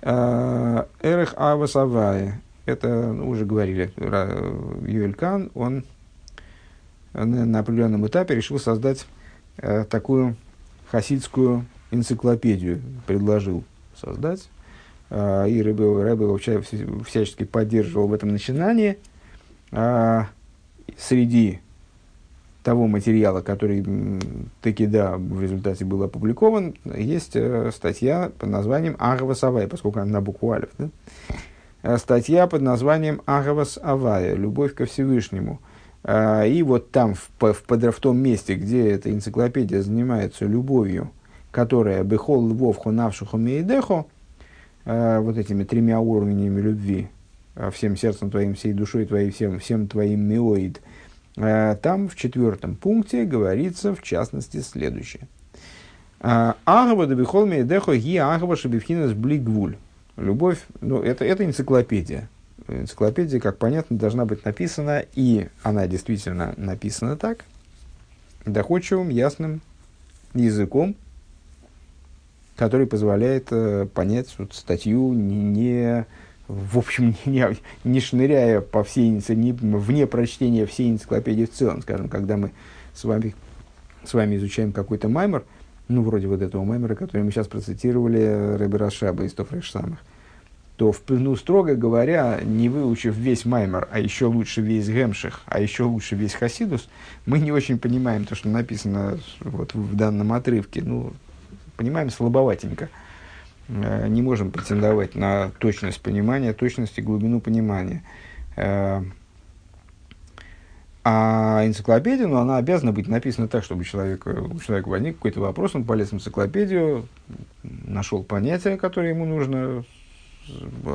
Эрех Авасавая. Это ну, уже говорили, Юэль Кан, он на определенном этапе решил создать такую хасидскую энциклопедию, предложил создать. И Рэбе, Рэбе вообще всячески поддерживал в этом начинании. Среди того материала, который таки да, в результате был опубликован, есть э, статья под названием «Агавас Авай», поскольку она на букву Алиф. Да? Э, статья под названием «Агавас Авая» – «Любовь ко Всевышнему». Э, и вот там, в, в, в, том месте, где эта энциклопедия занимается любовью, которая «Бехол львов хонавшуху мейдехо», вот этими тремя уровнями любви, всем сердцем твоим, всей душой твоей, всем, всем твоим миоид – там в четвертом пункте говорится, в частности, следующее. «Э, Агава дабихол мейдехо ги агава шабифхинас блигвуль. Любовь, ну, это, это энциклопедия. Энциклопедия, как понятно, должна быть написана, и она действительно написана так, доходчивым, ясным языком, который позволяет э, понять вот, статью не, не в общем, не, не шныряя по всей, не, вне прочтения всей энциклопедии в целом, скажем, когда мы с вами, с вами изучаем какой-то маймер, ну, вроде вот этого маймера, который мы сейчас процитировали, Рэбе Рашаба из Тофреш самых, то, ну, строго говоря, не выучив весь маймер, а еще лучше весь гемших, а еще лучше весь хасидус, мы не очень понимаем то, что написано вот в данном отрывке. Ну, понимаем слабоватенько. Э, не можем претендовать на точность понимания, точность и глубину понимания. Э, а энциклопедия, ну, она обязана быть написана так, чтобы человек, у человека возник какой-то вопрос, он полез в энциклопедию, нашел понятие, которое ему нужно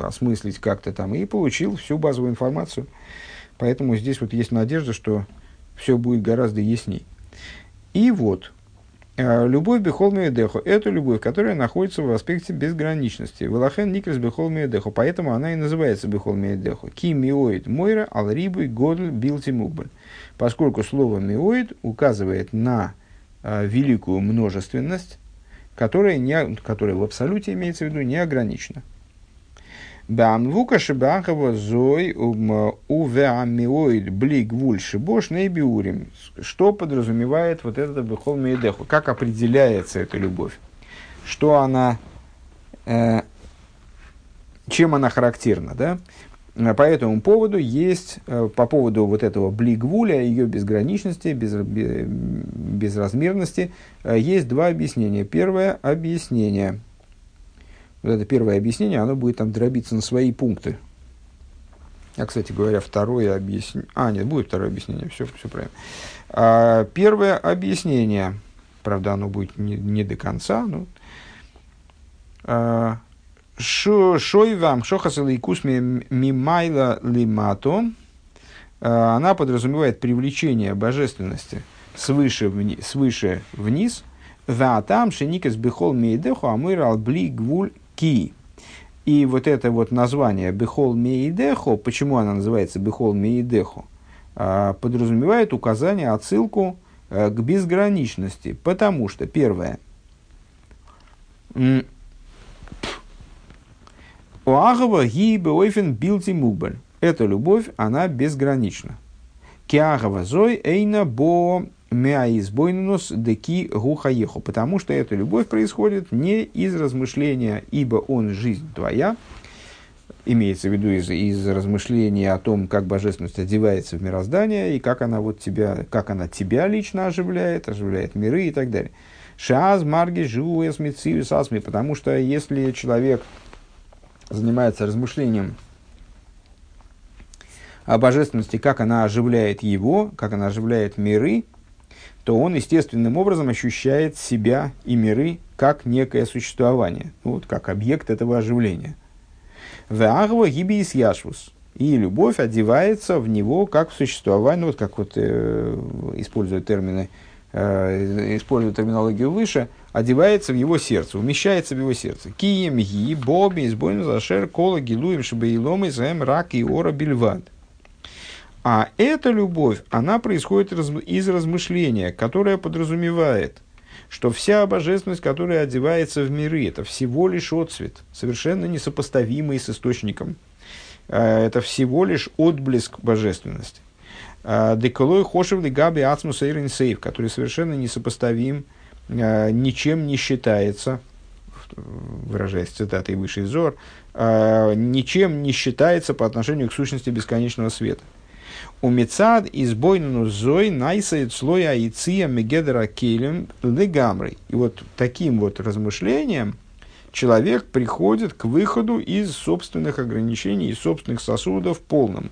осмыслить как-то там, и получил всю базовую информацию. Поэтому здесь вот есть надежда, что все будет гораздо ясней. И вот, Э, любовь бехол дехо – это любовь, которая находится в аспекте безграничности. Велахен никрес бехол дехо, поэтому она и называется бехол дехо. Ки миоид мойра ал рибы годль билти мубаль. Поскольку слово миоид указывает на э, великую множественность, которая, не, которая в абсолюте имеется в виду не ограничена. Бамвука шибахова зой увеамиоид блиг вуль шибош нейбиурим. Что подразумевает вот этот бехол мейдеху? Как определяется эта любовь? Что она, э, чем она характерна, да? По этому поводу есть, э, по поводу вот этого блигвуля, ее безграничности, без, безразмерности, э, есть два объяснения. Первое объяснение – вот это первое объяснение, оно будет там дробиться на свои пункты. А, кстати говоря, второе объяснение... А, нет, будет второе объяснение, все, все правильно. А, первое объяснение, правда, оно будет не, не до конца, но... А, Шой вам, шохасал и мимайла лимато, а, она подразумевает привлечение божественности свыше, свыше вниз, да там шеникас бихол мейдеху амыр бли гвуль ки. И вот это вот название Бехол Меидехо, почему она называется Бехол Меидехо, а, подразумевает указание, отсылку э, к безграничности. Потому что, первое, Оагова гибе ойфен билти мубаль. Эта любовь, она безгранична. Киагова зой эйна бо Мяизбойнус деки гухаеху, потому что эта любовь происходит не из размышления, ибо он жизнь твоя, имеется в виду из, из размышления о том, как божественность одевается в мироздание и как она вот тебя, как она тебя лично оживляет, оживляет миры и так далее. Шаз, марги, живу, эсмицию, сасми, потому что если человек занимается размышлением о божественности, как она оживляет его, как она оживляет миры, то он естественным образом ощущает себя и миры как некое существование, ну, вот как объект этого оживления. Веагва гибиис яшвус. И любовь одевается в него как в существование, ну, вот как вот э, используя термины, э, используя терминологию выше, одевается в его сердце, умещается в его сердце. Кием ги, боби, избойну зашер, кола, гилуем, шабаилом, изэм, рак и ора, бельвад. А эта любовь, она происходит из размышления, которое подразумевает что вся божественность, которая одевается в миры, это всего лишь отцвет, совершенно несопоставимый с источником. Э, это всего лишь отблеск божественности. Э, Деколой хошев габи ацмус эйрин сейв, который совершенно несопоставим, э, ничем не считается, выражаясь цитатой высший взор, ничем не считается по отношению к сущности бесконечного света. У Мецад избойну зой найсает слоя айция мегедера келем легамрой. И вот таким вот размышлением человек приходит к выходу из собственных ограничений, из собственных сосудов полным.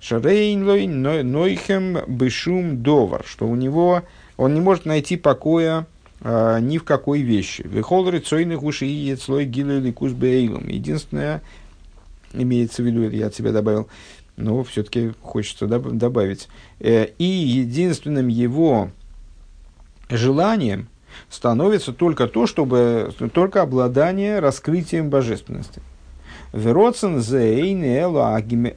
Шарейнлой нойхем бешум довар, что у него он не может найти покоя э, ни в какой вещи. Вехол рецойных уши и слой гилы ликус Единственное, имеется в виду, это я от себя добавил, но все-таки хочется добавить. Э, и единственным его желанием становится только то, чтобы только обладание раскрытием божественности. Вероцен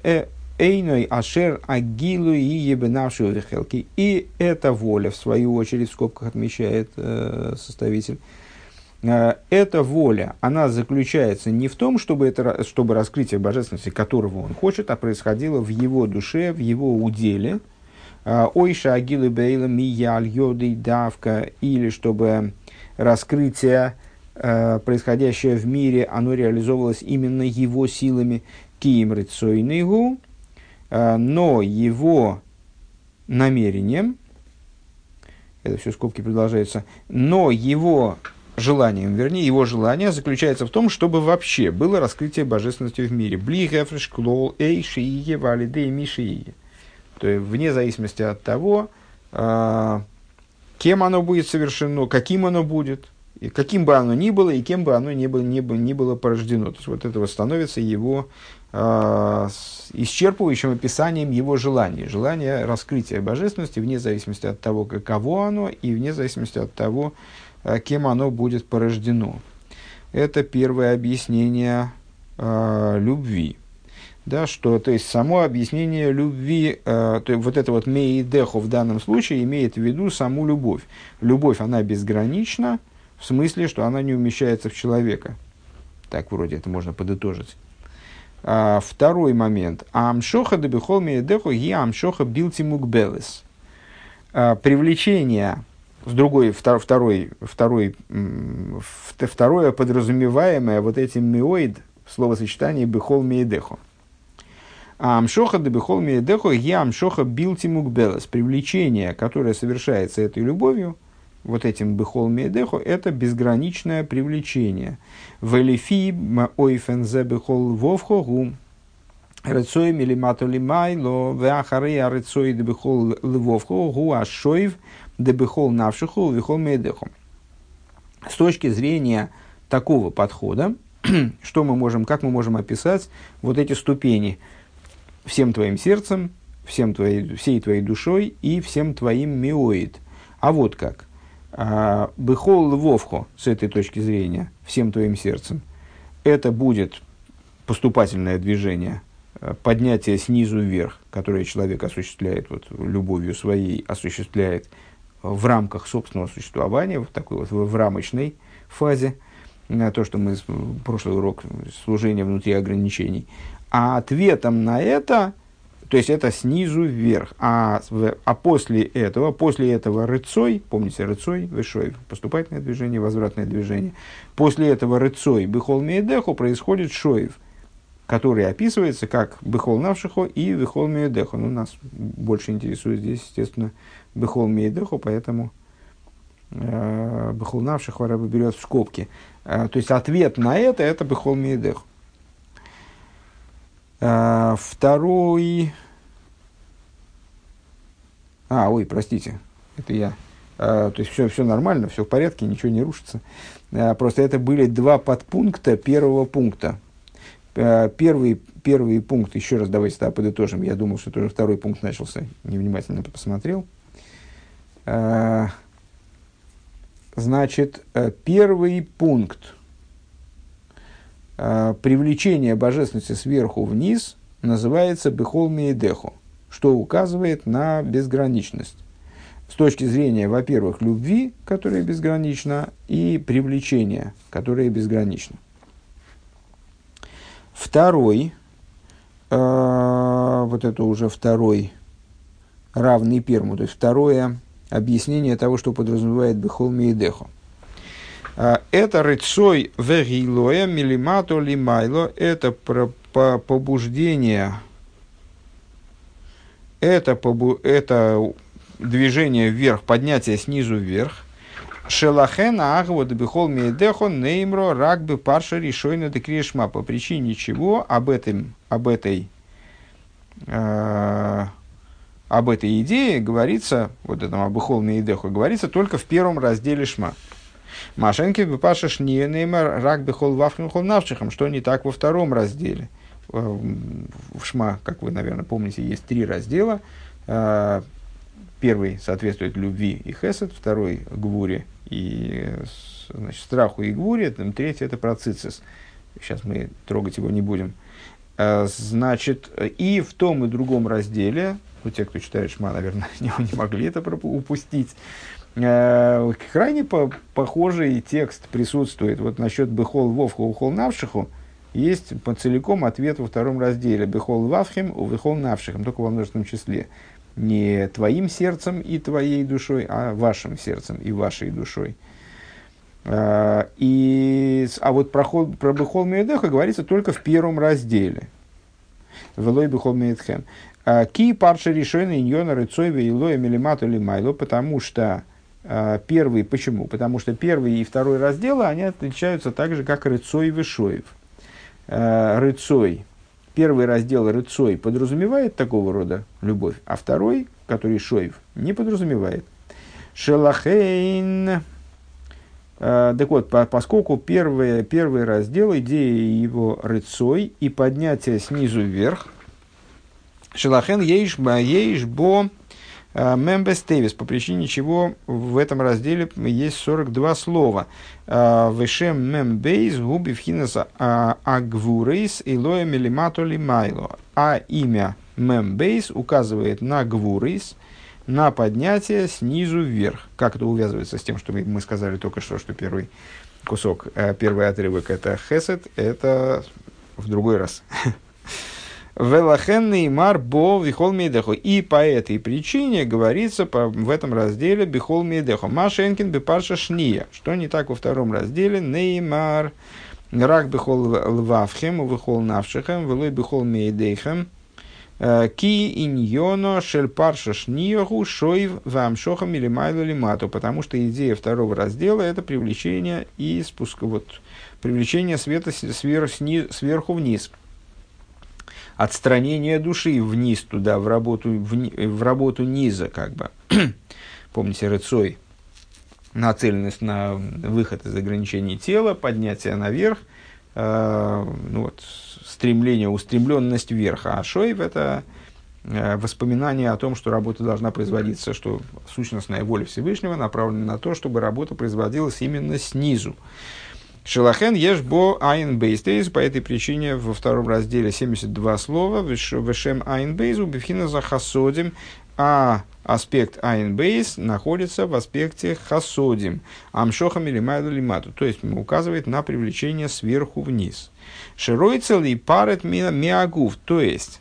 э, эйной ашер агилу и ебенавшую вехелки. И эта воля, в свою очередь, в скобках отмечает э, составитель, эта воля, она заключается не в том, чтобы, это, чтобы раскрытие божественности, которого он хочет, а происходило в его душе, в его уделе. Э, Ойша агилы бейла мияль йоды давка, или чтобы раскрытие, э, происходящее в мире, оно реализовывалось именно его силами киим рыцойнигу, но его намерением, это все скобки продолжаются, но его желанием, вернее, его желание заключается в том, чтобы вообще было раскрытие божественности в мире. Блихефриш, клол, эй, шиие, валиде, мишие. То есть, вне зависимости от того, а, кем оно будет совершено, каким оно будет, и каким бы оно ни было, и кем бы оно ни было, ни, ни было порождено. То есть, вот этого становится его э, исчерпывающим описанием его желания. Желание раскрытия божественности вне зависимости от того, каково оно, и вне зависимости от того, а кем оно будет порождено. Это первое объяснение э, любви. Да, что, то есть, само объяснение любви, э, то, вот это вот меидеху в данном случае имеет в виду саму любовь. Любовь, она безгранична, в смысле, что она не умещается в человека. Так вроде это можно подытожить. А, второй момент. Амшоха дебихол меидеху и амшоха билтимукбелес. А, привлечение с другой, втор, второй, второй, второе подразумеваемое вот этим миоид в словосочетании бехол миедехо. А амшоха да бехол миедехо я амшоха билтимук белес. Привлечение, которое совершается этой любовью, вот этим бехол миедехо, это безграничное привлечение. Велифи ойфензе бехол вовхо гум. Рецой милимату лимайло, веахарей арецой дебехол львовхо гу ашоев – дебехол навшиху, вихол мейдеху. С точки зрения такого подхода, что мы можем, как мы можем описать вот эти ступени всем твоим сердцем, всем твоей, всей твоей душой и всем твоим миоид. А вот как. А, Бехол львовхо, с этой точки зрения, всем твоим сердцем, это будет поступательное движение, а, поднятие снизу вверх, которое человек осуществляет вот, любовью своей, осуществляет в рамках собственного существования, в такой вот в, рамочной фазе, то, что мы прошлый урок служения внутри ограничений. А ответом на это, то есть это снизу вверх, а, а после этого, после этого рыцой, помните рыцой, вышой, поступательное движение, возвратное движение, после этого рыцой, бихол меедеху, происходит шоев, который описывается как бихол навшихо и бихол меедеху. Ну, нас больше интересует здесь, естественно, Бехол Мейдеху, поэтому э, Бехол Навших Вараба берет в скобки. Э, то есть ответ на это это Бехол Мейдеху. Э, второй... А, ой, простите, это я. то есть все, все нормально, все в порядке, ничего не рушится. просто это были два подпункта первого пункта. первый, первый пункт, еще раз давайте да, подытожим. Я думал, что тоже второй пункт начался, невнимательно посмотрел. Э, значит, э, первый пункт э, привлечения божественности сверху вниз называется бехол миедехо, что указывает на безграничность. с точки зрения, во-первых, любви, которая безгранична, и привлечения, которое безгранично. Второй, э, вот это уже второй, равный первому, то есть второе объяснение того, что подразумевает Бехол Миедехо. Э, это рыцой вегилоя милимато лимайло, это про, по, побуждение, это, побу, это движение вверх, поднятие снизу вверх. Шелахена агвод бихол миедехо неймро рагбы парша решойна декрешма. По причине чего об, этом, об этой э, об этой идее говорится, вот этом обыхол миедехо, говорится только в первом разделе шма. Машенки бипаша шния неймар рак бихол вафхим хол навчихам, что не так во втором разделе. Э, в шма, как вы, наверное, помните, есть три раздела. Э, Первый соответствует любви и хесед, второй – гвуре и значит, страху и гвуре, там, третий – это процицис. Сейчас мы трогать его не будем. А, значит, и в том и другом разделе, у тех, кто читает Шма, наверное, не, не могли это упустить, а, крайне по, похожий текст присутствует. Вот насчет Бехол Вовха Ухол Навшиху есть по целиком ответ во втором разделе. Бехол Вавхим, Увехол Навшихим, только во множественном числе не твоим сердцем и твоей душой, а вашим сердцем и вашей душой. А, и, а вот про, про Бехол Мейдеха говорится только в первом разделе. Велой Бехол Мейдхем. А, ки парша решена иньона рыцойве и лоя милимату майло, потому что а, первый, почему? Потому что первый и второй разделы, они отличаются так же, как рыцой и вишоев. Рыцой Первый раздел рыцой подразумевает такого рода любовь, а второй, который шоев, не подразумевает. Шелахейн. Так вот, по, поскольку первый, первый раздел, идея его рыцой и поднятие снизу вверх, Шелахен ейш бо Э, Мембес Тевис, по причине чего в этом разделе есть 42 слова. Э, Вешем мембейс губи вхинаса агвурейс илоя милимато лимайло. А имя мембейс указывает на гвурейс, на поднятие снизу вверх. Как это увязывается с тем, что мы сказали только что, что первый кусок, э, первый отрывок это хесед, это в другой раз. Велахенный мар бо вихол мейдехо. И по этой причине говорится в этом разделе бихол мейдехо. Машенкин бепарша шния. Что не так во втором разделе? Неймар. Рак бихол лвавхем, вихол навшихем, велой бихол мейдехем. Ки иньоно шель парша шниягу шоев вамшохам или майло лимату. Потому что идея второго раздела это привлечение и спуск, вот, привлечение света сверх, сверху вниз отстранение души вниз туда, в работу, в, в работу низа, как бы. Помните, рыцой, нацеленность на выход из ограничений тела, поднятие наверх, э, ну вот, стремление, устремленность вверх. А шоев – это э, воспоминание о том, что работа должна производиться, что сущностная воля Всевышнего направлена на то, чтобы работа производилась именно снизу. Шелахен ешбо айн бейстейс. По этой причине во втором разделе 72 слова. Вешем айн бейзу бифхина за хасодим. А аспект айн бейс находится в аспекте хасодим. Амшохам или майду лимату. То есть указывает на привлечение сверху вниз. Широйцел и парет миагув. То есть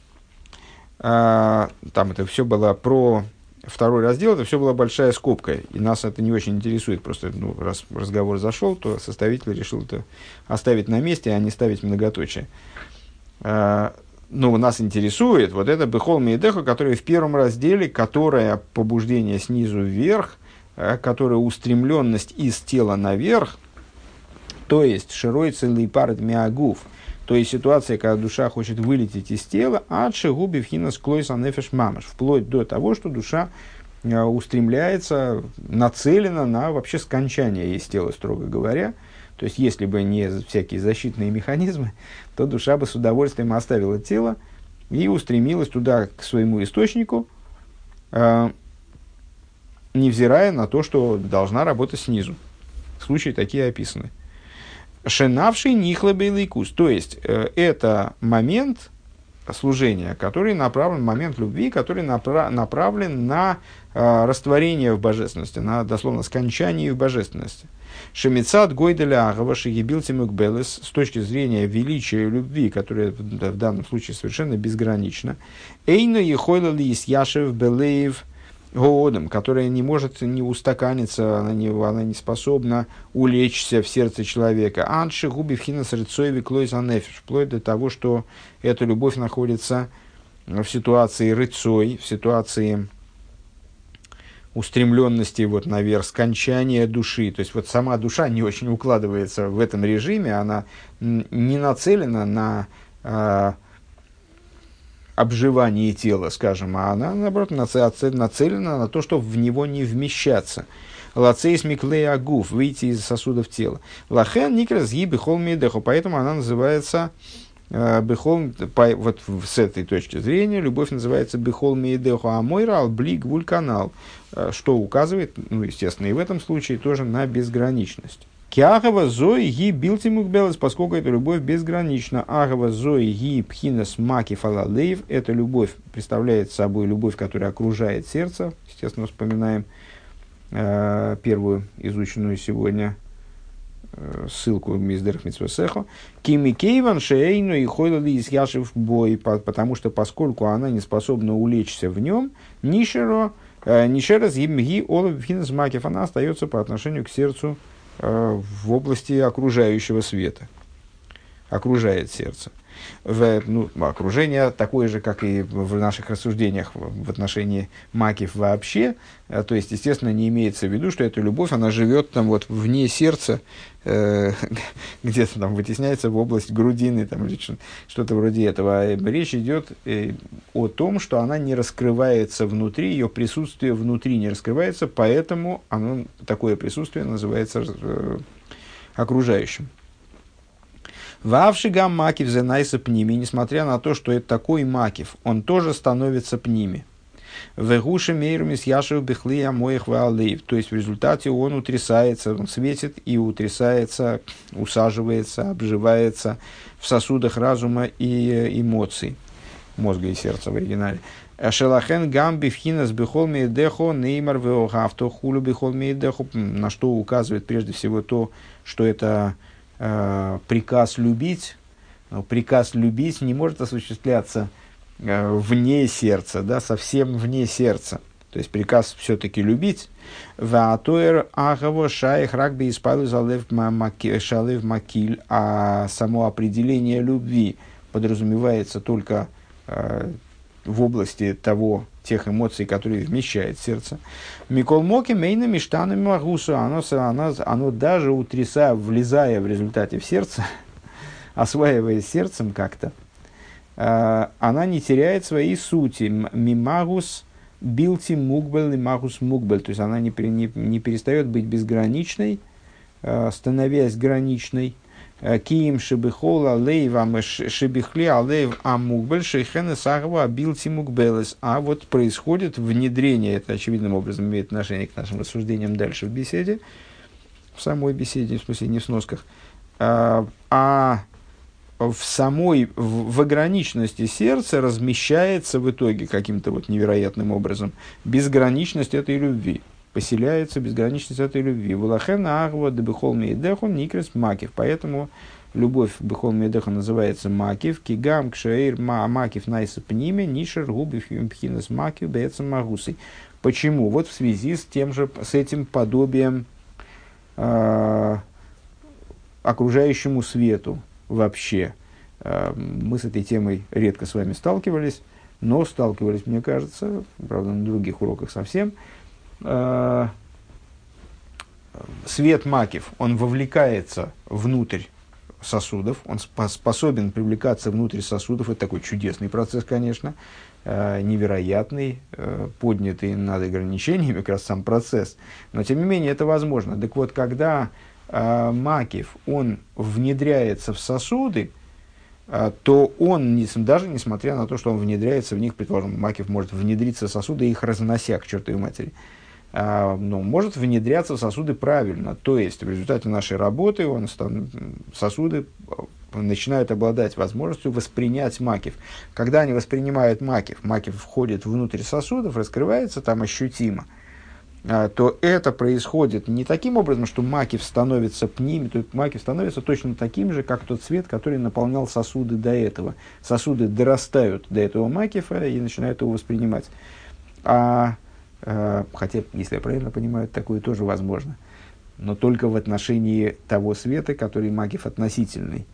а, там это все было про второй раздел, это все была большая скобка, и нас это не очень интересует. Просто ну, раз разговор зашел, то составитель решил это оставить на месте, а не ставить многоточие. А, ну, нас интересует вот это Бехол Мейдеха, которое в первом разделе, которое побуждение снизу вверх, а, которое устремленность из тела наверх, то есть широй целый парад миагуф, то есть ситуация, когда душа хочет вылететь из тела, а шигуби вхина склойса нефеш мамаш, вплоть до того, что душа э, устремляется, нацелена на вообще скончание из тела, строго говоря. То есть, если бы не всякие защитные механизмы, то душа бы с удовольствием оставила тело и устремилась туда, к своему источнику, э, невзирая на то, что должна работать снизу. Случаи такие описаны. Шенавший нихлабейлайкус. То есть, э, это момент служения, который направлен, момент любви, который напра- направлен на э, растворение в божественности, на дословно скончание в божественности. Шемицат Гойделя Агава Шигибилти Мукбелес с точки зрения величия любви, которая в данном случае совершенно безгранична. Эйна Ехойла Лис Яшев Белеев Гоодом, которая не может не устаканиться, она не, она не способна улечься в сердце человека. Анши губи вхина срицоеви клойз анефиш, вплоть до того, что эта любовь находится в ситуации рыцой, в ситуации устремленности вот наверх, скончания души. То есть вот сама душа не очень укладывается в этом режиме, она не нацелена на обживание тела, скажем, а она, наоборот, нацелена на то, чтобы в него не вмещаться. Лацейс миклей агуф, выйти из сосудов тела. Лахен никрас ги бихол мидеху, поэтому она называется э, бихол, вот с этой точки зрения, любовь называется бихол мидеху, а мой рал блик вульканал, э, что указывает, ну, естественно, и в этом случае тоже на безграничность. Киагава зои ги билтимук белес, поскольку эта любовь безгранична. Агава зои ги пхинас маки фалалеев. Эта любовь представляет собой любовь, которая окружает сердце. Естественно, вспоминаем э, первую изученную сегодня ссылку Миздерх Митсвесехо. Кими Кейван Шейну и Хойлали из Яшев бой, потому что поскольку она не способна улечься в нем, Нишеро, э, Нишерас Гимги Олов Пхинас Макев, она остается по отношению к сердцу Э, в области окружающего света. Окружает сердце. В, ну, окружение такое же, как и в наших рассуждениях в отношении макив вообще. Э, то есть, естественно, не имеется в виду, что эта любовь, она живет там вот вне сердца, э, где-то там вытесняется в область грудины там, что-то вроде этого. А речь идет э, о том, что она не раскрывается внутри, ее присутствие внутри не раскрывается, поэтому оно, такое присутствие называется э, окружающим. Вавшигам макив зенайса пними, несмотря на то, что это такой макив, он тоже становится пними. Вегуши мейрумис яшев бехли амоих ваалейв. То есть в результате он утрясается, он светит и утрясается, усаживается, обживается в сосудах разума и эмоций, мозга и сердца в оригинале. Шелахен гам бифхинас бихол мейдехо неймар веохавто хулю бихол мейдехо, на что указывает прежде всего то, что это э, приказ любить. Приказ любить не может осуществляться Э, вне сердца, да, совсем вне сердца. То есть приказ все-таки любить. Ваатуэр агаво шайх рагби испалу залев шалев макиль. А само определение любви подразумевается только э, в области того, тех эмоций, которые вмещает сердце. Микол Моки мейна миштана магусу, оно, оно, оно даже утрясая, влезая в результате в сердце, осваиваясь сердцем как-то, Э, она не теряет своей сути. Мимагус билти мукбел и магус мукбель. То есть она не, не, не перестает быть безграничной, э, становясь граничной. Э, Киим шебихола лейва шебихли алейв амукбель шейхена сагва билти мукбелес. А вот происходит внедрение, это очевидным образом имеет отношение к нашим рассуждениям дальше в беседе, в самой беседе, в смысле не в сносках. А в самой, в, в ограниченности сердца размещается в итоге каким-то вот невероятным образом безграничность этой любви. Поселяется безграничность этой любви. Вулахен агва дебехол мейдеху никрес макив. Поэтому любовь бехол мейдеху называется макив. Кигам кшаир ма макив найса пниме нишер губив пхинас макив бецам магусой. Почему? Вот в связи с тем же, с этим подобием э, окружающему свету, вообще. Э, мы с этой темой редко с вами сталкивались, но сталкивались, мне кажется, правда, на других уроках совсем. Свет макив, он вовлекается внутрь сосудов, он способен привлекаться внутрь сосудов. Это такой чудесный процесс, конечно, э, невероятный, поднятый над ограничениями, как раз сам процесс. Но, тем не менее, это возможно. Так вот, когда э, макив, он внедряется в сосуды, э, то он, даже несмотря на то, что он внедряется в них, предположим, макив может внедриться в сосуды, их разнося к чертовой матери, ну, может внедряться в сосуды правильно. То есть в результате нашей работы он, сосуды начинают обладать возможностью воспринять макив. Когда они воспринимают макив, макив входит внутрь сосудов, раскрывается там ощутимо, а, то это происходит не таким образом, что макив становится пними, то макив становится точно таким же, как тот цвет, который наполнял сосуды до этого. Сосуды дорастают до этого макифа и начинают его воспринимать. А, а, хотя, если я правильно понимаю, такое тоже возможно. Но только в отношении того света, который макив относительный.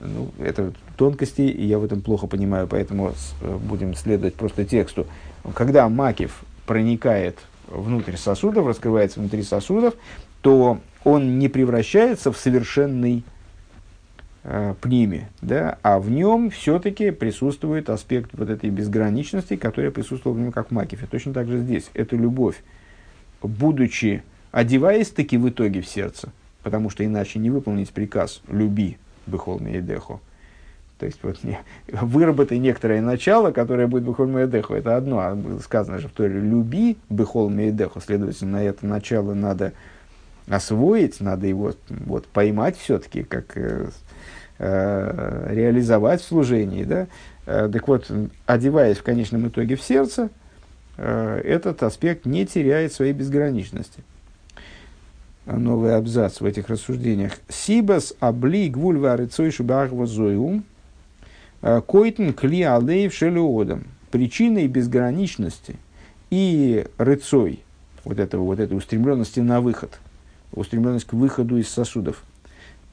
Ну, это тонкости, и я в этом плохо понимаю, поэтому э, будем следовать просто тексту. Когда макив проникает внутрь сосудов, раскрывается внутри сосудов, то он не превращается в совершенный э, пниме, да, а в нем все-таки присутствует аспект вот этой безграничности, которая присутствовала в нем как в макифе. Точно так же здесь. Эта любовь, будучи, одеваясь таки в итоге в сердце, потому что иначе не выполнить приказ «люби», Бехол Мейдеху. То есть, вот, не, выработай некоторое начало, которое будет Бехол Мейдеху. Это одно. А сказано же в Торе «люби Бехол Мейдеху». Следовательно, это начало надо освоить, надо его вот, поймать все-таки, как э, реализовать в служении. Да? Э, так вот, одеваясь в конечном итоге в сердце, э, этот аспект не теряет своей безграничности новый абзац в этих рассуждениях. Сибас абли гвульва рыцой шубахва зоиу э, койтен кли алеев шелеодом. Причиной безграничности и рыцой, вот, этого, вот этой устремленности на выход, устремленность к выходу из сосудов,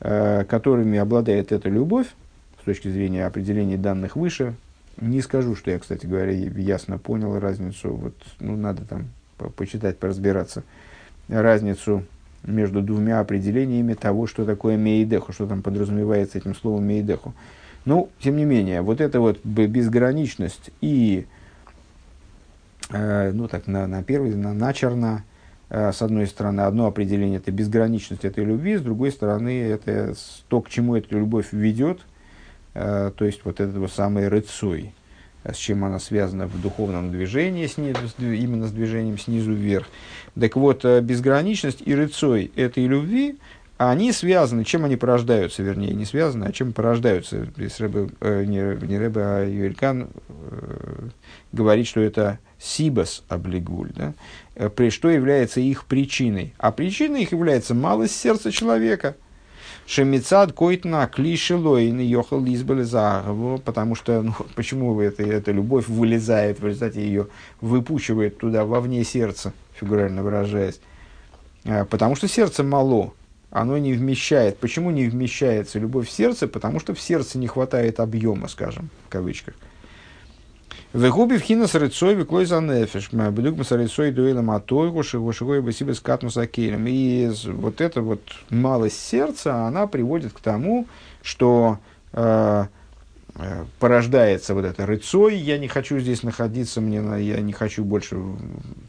которыми обладает эта любовь, с точки зрения определения данных выше, не скажу, что я, кстати говоря, ясно понял разницу, вот, ну, надо там почитать, поразбираться, разницу между двумя определениями того, что такое мейдеху, что там подразумевается этим словом мейдеху. Ну, тем не менее, вот эта вот безграничность и, э, ну так, на, на первый, на, начерно, э, с одной стороны, одно определение – это безграничность этой любви, с другой стороны, это то, к чему эта любовь ведет, э, то есть вот этого самой рыцой – с чем она связана в духовном движении, снизу, именно с движением снизу вверх. Так вот, э, безграничность и рыцой этой любви, они связаны, чем они порождаются, вернее, не связаны, а чем порождаются. Здесь Рэбе, э, не, не Рэбе, а Юэлькан э, говорит, что это сибас облигуль, да? Э, при, что является их причиной. А причиной их является малость сердца человека – Шемицад койтна клишелойн йохал избализагову, потому что, ну, почему это, эта любовь вылезает, в результате ее выпучивает туда, вовне сердца, фигурально выражаясь. А, потому что сердце мало, оно не вмещает. Почему не вмещается любовь в сердце? Потому что в сердце не хватает объема, скажем, в кавычках. Вегуби в хинас рыцой веклой за нефиш. Бедук мы рыцой дуэлем атойгу, шигошигой басибе с катнуса кейлем. И вот эта вот малость сердца, она приводит к тому, что э, э, порождается вот это рыцой, я не хочу здесь находиться, мне, я не хочу больше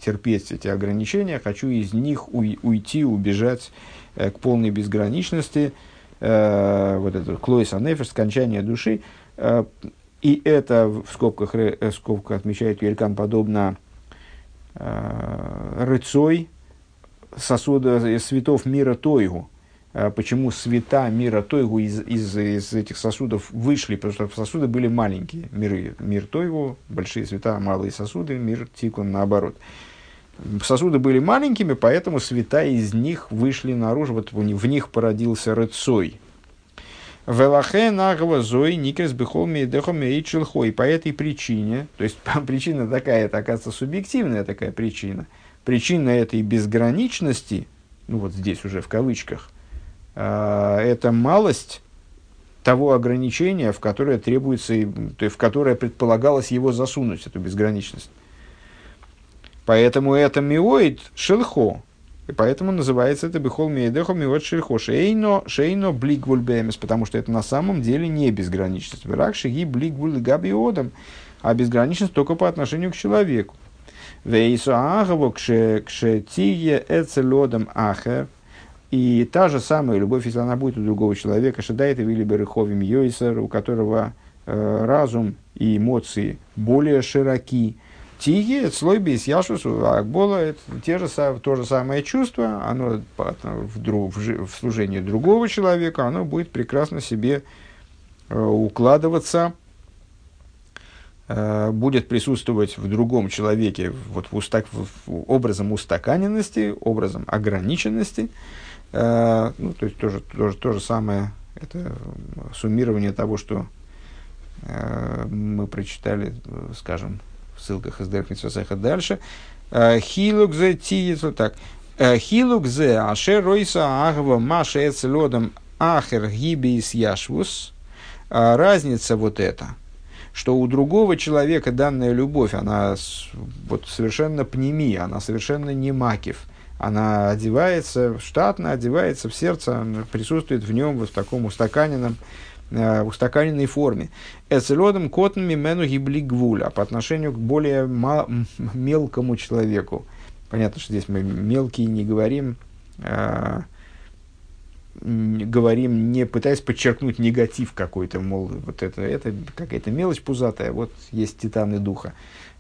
терпеть эти ограничения, хочу из них уй, уйти, убежать э, к полной безграничности, э, вот это клойс анефиш, скончание души, э, и это в скобках, э, в скобках отмечает Юрикан подобно э, рыцой сосуда э, светов мира Тойгу. Э, почему света мира Тойгу из, из, из этих сосудов вышли? Потому что сосуды были маленькие. Миры, мир Тойгу, большие света, малые сосуды, мир Тикун наоборот. Сосуды были маленькими, поэтому света из них вышли наружу. Вот в них породился рыцой, Велахе нагва зой никрес бихол мейдехом и И по этой причине, то есть причина такая, это оказывается субъективная такая причина, причина этой безграничности, ну вот здесь уже в кавычках, э, это малость того ограничения, в которое требуется, то есть в которое предполагалось его засунуть, эту безграничность. Поэтому это миоид шелхо, и поэтому называется это бихол мейдехо миот шельхо шейно, шейно блигвуль бемес, потому что это на самом деле не безграничность. Враг шиги блигвуль габиодом, а безграничность только по отношению к человеку. Вейсу ахаво кшетие эцелодом ахер. И та же самая любовь, если она будет у другого человека, шедает и вили береховим йойсер, у которого э, разум и эмоции более широки, Тиги, слой бейс яшус, акбола, это те же, то же самое чувство, оно в, друг, в, в служении другого человека, оно будет прекрасно себе э, укладываться, э, будет присутствовать в другом человеке вот в устак, в, образом устаканенности, образом ограниченности. Э, ну, то есть тоже, тоже то же самое, это суммирование того, что мы прочитали, скажем, ссылках из Дерфмитсвасеха дальше. Э, Хилук зе тиецу, так. Э, Хилук зе ашер ройса агва маша эцелодом ахер гибис яшвус. Э, разница вот эта, что у другого человека данная любовь, она вот совершенно пнеми, она совершенно не макив. Она одевается штатно, одевается в сердце, присутствует в нем вот в таком устаканенном, э, устаканенной форме. Эцелодом котн мимену гибли гвуля по отношению к более мелкому человеку. Понятно, что здесь мы мелкие не говорим, а, говорим, не пытаясь подчеркнуть негатив какой-то, мол, вот это, это какая-то мелочь пузатая, вот есть титаны духа.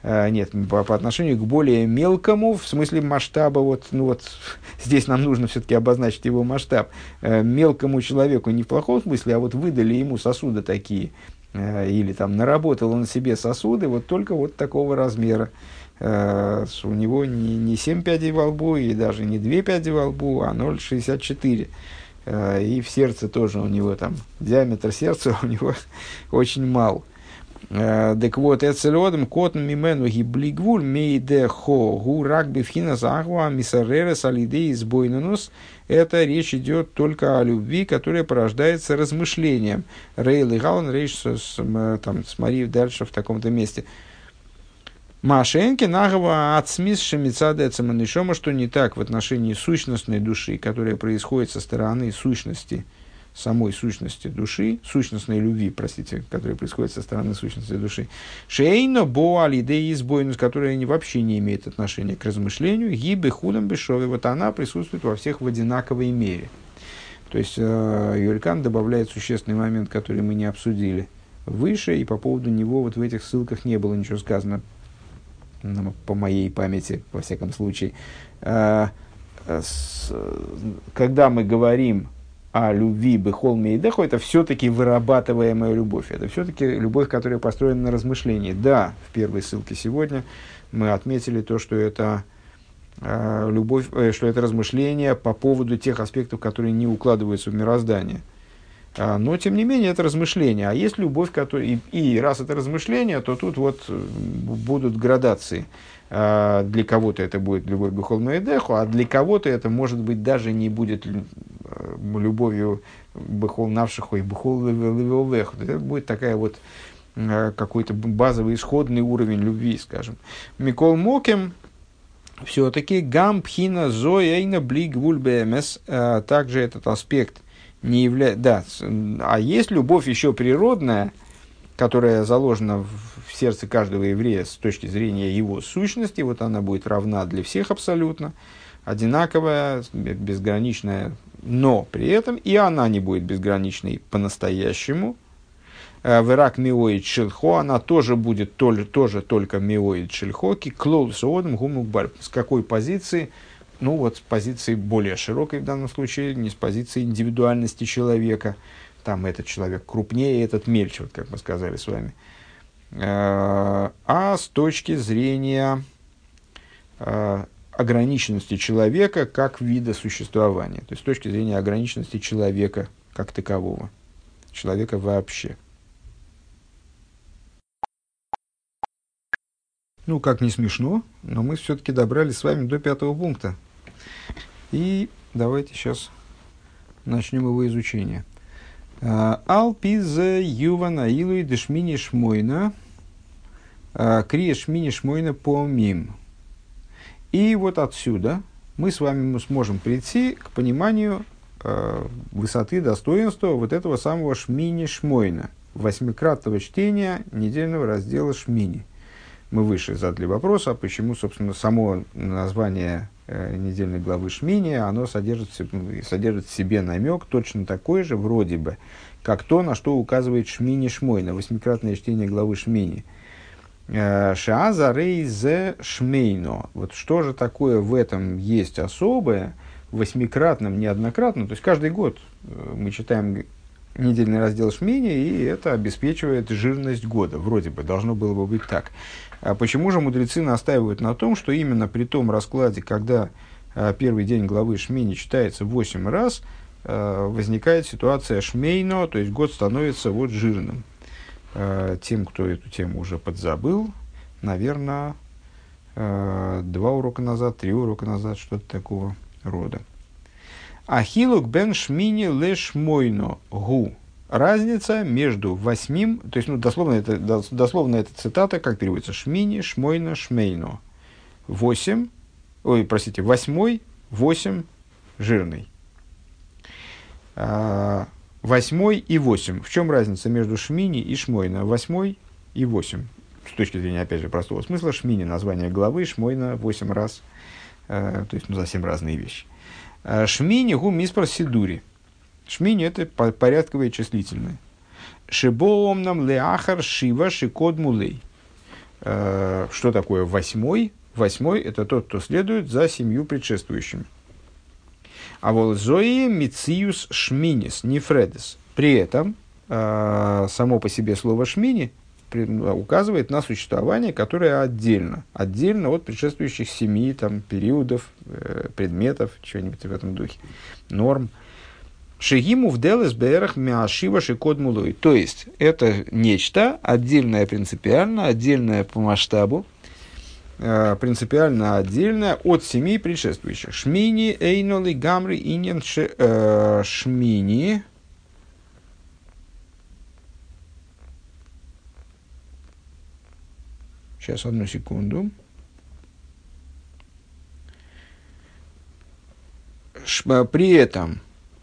А, нет, по, по отношению к более мелкому, в смысле масштаба, вот, ну вот здесь нам нужно все-таки обозначить его масштаб. А, мелкому человеку не в плохом смысле, а вот выдали ему сосуды такие, а, или там наработал он себе сосуды, вот только вот такого размера. У него не, не 7 пядей во лбу, и даже не 2 пяди во лбу, а 0,64. А, и в сердце тоже у него там, диаметр сердца у него очень мал. Э, так вот, эцелодом котн мимену гиблигвуль мейде хо гу рак бифхина захва мисарера салиде избойнанус. Это речь идет только о любви, которая порождается размышлением. Рейл и Галан речь там, смотри дальше в таком-то месте. Машенки нагова ацмис шемицада цеманишома, что не так в отношении сущностной души, которая происходит со стороны сущности – самой сущности души, сущностной любви, простите, которая происходит со стороны сущности души. Шейно бо алидей избойнус, которая вообще не имеет отношения к размышлению, гибы худом бешове, вот она присутствует во всех в одинаковой мере. То есть э, Юрикан добавляет существенный момент, который мы не обсудили выше, и по поводу него вот в этих ссылках не было ничего сказано, по моей памяти, во всяком случае. Э, с, когда мы говорим о любви Бехол Мейдеху, это все-таки вырабатываемая любовь. Это все-таки любовь, которая построена на размышлении. Да, в первой ссылке сегодня мы отметили то, что это э, любовь, э, что это размышление по поводу тех аспектов, которые не укладываются в мироздание. А, но, тем не менее, это размышление. А есть любовь, которая... И, и раз это размышление, то тут вот э, будут градации. А, для кого-то это будет любовь Бехол Мейдеху, а для кого-то это, может быть, даже не будет Э, любовью Бехол Навшиху и Бехол Левелвеху. Это будет такая вот э, какой-то базовый исходный уровень любви, скажем. Микол Мокем все-таки гампхина зояйна блиг вульбемес, э, также этот аспект не является... Да, а есть любовь еще природная, которая заложена в сердце каждого еврея с точки зрения его сущности, вот она будет равна для всех абсолютно, одинаковая, безграничная но при этом и она не будет безграничной по-настоящему. Э, Верак миоид шельхо, она тоже будет тоже, тоже только миоид шельхо, киклол соодом гумукбар. С какой позиции? Ну вот с позиции более широкой в данном случае, не с позиции индивидуальности человека. Там этот человек крупнее, этот мельче, вот как мы сказали с вами. Э, а с точки зрения э, ограниченности человека как вида существования. То есть с точки зрения ограниченности человека как такового. Человека вообще. Ну, как не смешно, но мы все-таки добрались с вами до пятого пункта. И давайте сейчас начнем его изучение. А, Алпиза Ювана Илуи Дешмини Шмойна а, Крия Шмини Шмойна Помим. И вот отсюда мы с вами сможем прийти к пониманию э, высоты достоинства вот этого самого Шмини Шмойна, восьмикратного чтения недельного раздела Шмини. Мы выше задали вопрос, а почему, собственно, само название недельной главы Шмини, оно содержит, содержит в себе намек точно такой же, вроде бы, как то, на что указывает Шмини Шмойна, восьмикратное чтение главы Шмини – Шааза рейзе шмейно. Вот что же такое в этом есть особое, восьмикратном, неоднократном. То есть каждый год мы читаем недельный раздел Шмини, и это обеспечивает жирность года. Вроде бы должно было бы быть так. А почему же мудрецы настаивают на том, что именно при том раскладе, когда а, первый день главы Шмини читается 8 раз, а, возникает ситуация Шмейно, то есть год становится вот жирным. А, тем, кто эту тему уже подзабыл, наверное, два урока назад, три урока назад, что-то такого рода. Ахилук бен шмини леш мойно гу. Разница между восьмим, то есть, ну, дословно это, дословно это цитата, как переводится, шмини, шмойно, шмейно. Восемь, ой, простите, восьмой, восемь, жирный. А, восьмой и восемь. В чем разница между шмини и шмойно? Восьмой и восемь. С точки зрения, опять же, простого смысла, шмини – название главы, шмойно – восемь раз. А, то есть, ну, совсем разные вещи. Э, шмини гу миспар сидури. Шмини это порядковые числительные. Шибоом нам леахар шива шикод мулей. Э, что такое восьмой? Восьмой – это тот, кто следует за семью предшествующими. А вот зои мициус шминис, нефредес. При этом э, само по себе слово шмини указывает на существование, которое отдельно, отдельно от предшествующих семи там, периодов, э, предметов, чего-нибудь в этом духе, норм. Шигиму в делес берах мяшива шикод мулой. То есть, это нечто отдельное принципиально, отдельное по масштабу, э, принципиально отдельное от семи предшествующих. Шмини, эйноли, гамри, иньян, э, шмини, Сейчас, одну секунду. Э, при этом,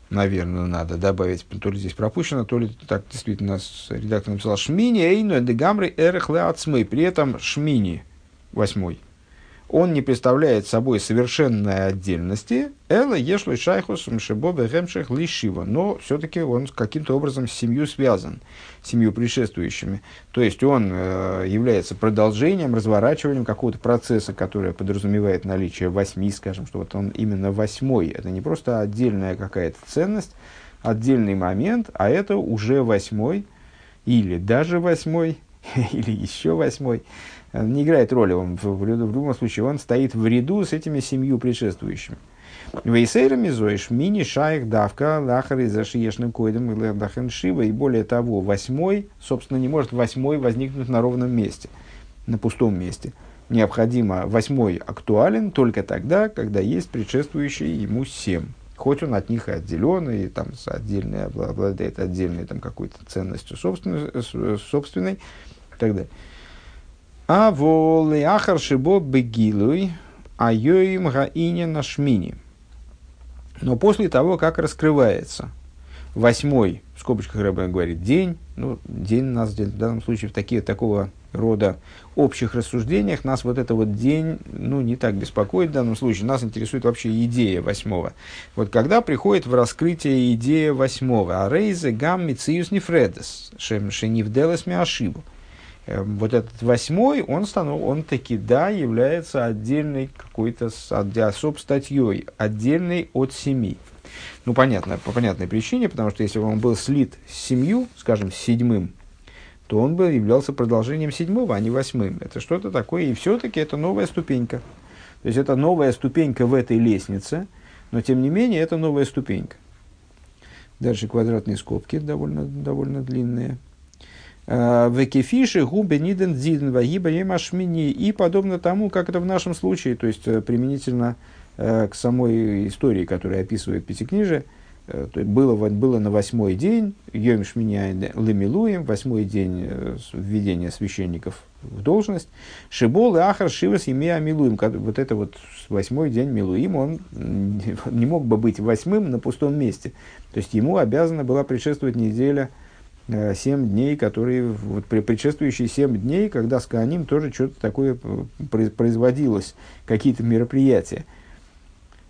наверное, надо добавить, то ли здесь пропущено, то ли так действительно редактор написал Шмини, Эйну, Дегамри, Эрх, При этом Шмини, восьмой, он не представляет собой совершенной отдельности, Эла ешлой шайхус мшебоба гемших лишива, но все-таки он каким-то образом с семью связан, с семью предшествующими. То есть он э, является продолжением, разворачиванием какого-то процесса, который подразумевает наличие восьми, скажем, что вот он именно восьмой. Это не просто отдельная какая-то ценность, отдельный момент, а это уже восьмой, или даже восьмой, или еще восьмой не играет роли, он в, в, в любом случае он стоит в ряду с этими семью предшествующими. Вейсейрами зоиш мини шайх давка лахар из зашиешным койдом и лердахен шива. И более того, восьмой, собственно, не может восьмой возникнуть на ровном месте, на пустом месте. Необходимо, восьмой актуален только тогда, когда есть предшествующие ему семь. Хоть он от них и отделен, и там отдельный, обладает отдельной там, какой-то ценностью собственной, собственной и так далее. А волы ахар шибо бегилуй, а йоим гаине на шмини. Но после того, как раскрывается восьмой, в скобочках Рэбе говорит, день, ну, день нас в данном случае в такие, такого рода общих рассуждениях нас вот это вот день, ну, не так беспокоит в данном случае. Нас интересует вообще идея восьмого. Вот когда приходит в раскрытие идея восьмого, а рейзе гам мициус нефредес, шем шенивделес миашибу. Эм, вот этот восьмой, он, станов, он таки, да, является отдельной какой-то особ статьей, отдельной от семи. Ну, понятно, по понятной причине, потому что если бы он был слит с семью, скажем, с седьмым, то он бы являлся продолжением седьмого, а не восьмым. Это что-то такое, и все-таки это новая ступенька. То есть это новая ступенька в этой лестнице, но тем не менее это новая ступенька. Дальше квадратные скобки довольно, довольно длинные. Векефиши губе ниден дзиден вагиба ашмини. И подобно тому, как это в нашем случае, то есть э, применительно э, к самой истории, которая описывает Пятикнижие, э, то есть было, было на восьмой день, Йом Шминя Лемилуем, восьмой день введения священников в должность, Шибол и Ахар Шивас Имея Милуем. Вот это вот восьмой день Милуим, он не мог бы быть восьмым на пустом месте. То есть ему обязана была предшествовать неделя Э, семь дней, которые, вот, предшествующие семь дней, когда с Кааним тоже что-то такое производилось, какие-то мероприятия.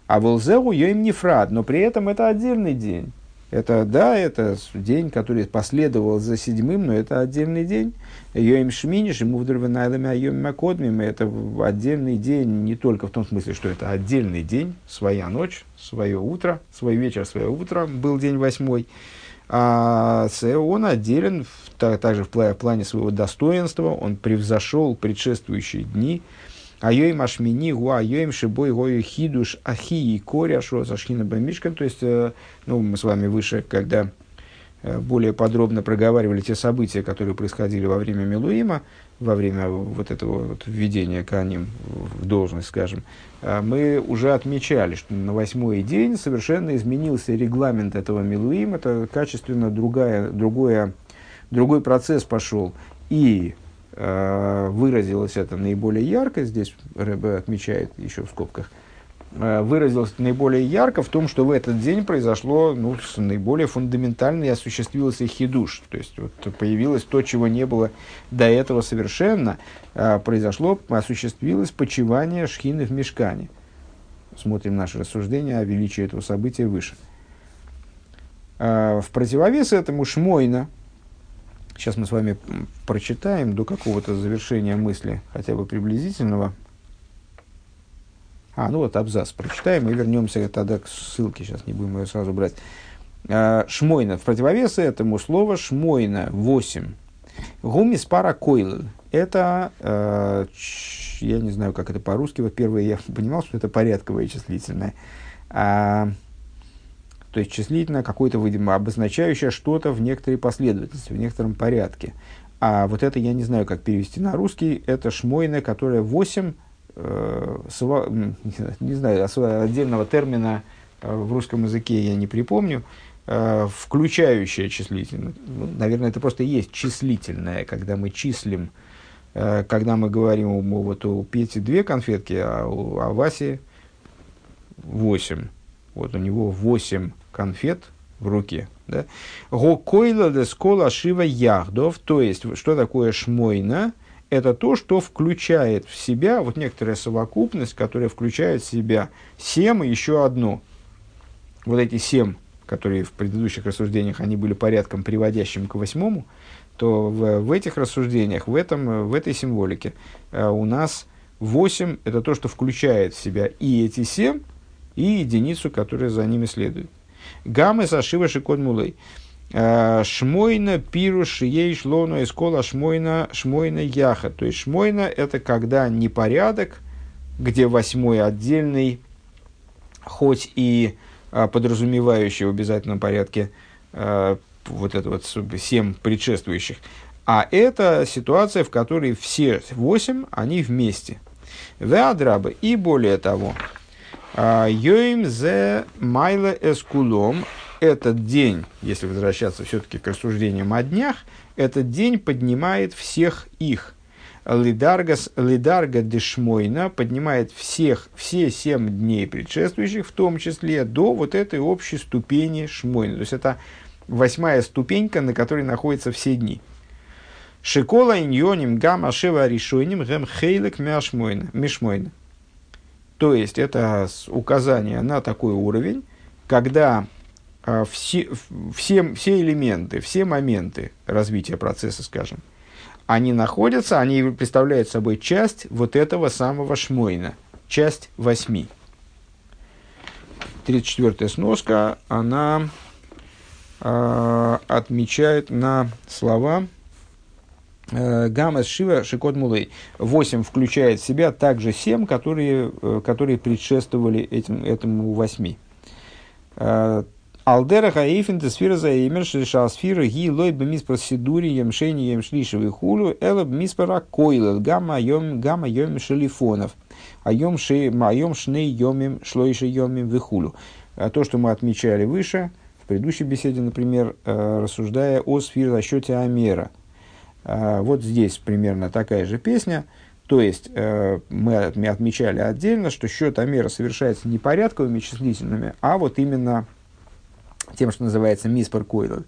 А волзеу им не фрад, но при этом это отдельный день. Это, да, это день, который последовал за седьмым, но это отдельный день. Йоим Шминиш, ему вдругнайлами, а Йоим Макодмим, это отдельный день не только в том смысле, что это отдельный день, своя ночь, свое утро, свой вечер, свое утро, был день восьмой. А он отделен также в плане своего достоинства, он превзошел предшествующие дни, Айоим ашмини гуа айоим шибой гою хидуш ахи и коря шрозашхина бамишкан. То есть, э, ну, мы с вами выше, когда э, более подробно проговаривали те события, которые происходили во время Милуима, во время вот этого вот введения Каним в должность, скажем, э, мы уже отмечали, что на восьмой день совершенно изменился регламент этого Милуима, это качественно другая, другое, другой процесс пошел. И Э, выразилось это наиболее ярко, здесь Рэбе отмечает еще в скобках, выразилось наиболее ярко в том, что в этот день произошло ну, наиболее фундаментально и осуществился хидуш. То есть вот, появилось то, чего не было до этого совершенно. Э, произошло, осуществилось почивание шхины в мешкане. Смотрим наше рассуждение о величии этого события выше. В противовес этому Шмойна, Сейчас мы с вами прочитаем до какого-то завершения мысли, хотя бы приблизительного. А, ну вот абзац прочитаем и вернемся тогда к ссылке. Сейчас не будем ее сразу брать. А, шмойна. В противовес этому слово шмойна 8. Гумис пара койл. Это, э, я не знаю, как это по-русски. Вот первое я понимал, что это порядковое числительное. А, то есть числительное какое-то, видимо, обозначающее что-то в некоторой последовательности, в некотором порядке. А вот это я не знаю, как перевести на русский. Это шмойна, которая 8, э, сва, не знаю, отдельного термина э, в русском языке я не припомню, э, включающее числительное. Ну, наверное, это просто и есть числительное, когда мы числим, э, когда мы говорим, вот у Пети две конфетки, а у а Васи восемь. Вот у него восемь конфет в руке. Да? Гокойла де скола шива яхдов, то есть, что такое шмойна? Это то, что включает в себя, вот некоторая совокупность, которая включает в себя семь и еще одно. Вот эти семь, которые в предыдущих рассуждениях, они были порядком приводящим к восьмому, то в, в этих рассуждениях, в, этом, в этой символике э, у нас восемь – это то, что включает в себя и эти семь, и единицу, которая за ними следует. Гамы сашива шикот мулей. Э, шмойна пируш ей шлону эскола шмойна шмойна яха. То есть шмойна это когда непорядок, где восьмой отдельный, хоть и а, подразумевающий в обязательном порядке а, вот это вот семь предшествующих. А это ситуация, в которой все восемь, они вместе. Веадрабы. И более того, а, Йоим зе майла эскулом. Этот день, если возвращаться все-таки к рассуждениям о днях, этот день поднимает всех их. Лидаргас, лидарга дешмойна поднимает всех, все семь дней предшествующих, в том числе до вот этой общей ступени шмойна. То есть это восьмая ступенька, на которой находятся все дни. Шикола иньоним гамма шева решойним гэм хейлек мишмойна. То есть это указание на такой уровень, когда а, все, все, все элементы, все моменты развития процесса, скажем, они находятся, они представляют собой часть вот этого самого шмойна, часть восьми. 34-я сноска, она э, отмечает на слова э, Гамас Шива Шикот Мулей. 8 включает в себя также семь, которые, э, которые предшествовали этим, этому восьми. Э, Алдера Хаифин Тесфира Заимер Шишал Сфира Ги Лой Бемис Просидури Емшени Емшлишевый Хулу Эла Бемис Паракойлел Гамма Йом Гамма Йом Шелифонов Айом Ши Майом Шней Йомим Шлойши Йомим Вихулу. То, что мы отмечали выше, в предыдущей беседе, например, рассуждая о сфере расчете Амера – а, вот здесь примерно такая же песня. То есть э, мы отмечали отдельно, что счет Амера совершается не порядковыми числительными, а вот именно тем, что называется миспер койл.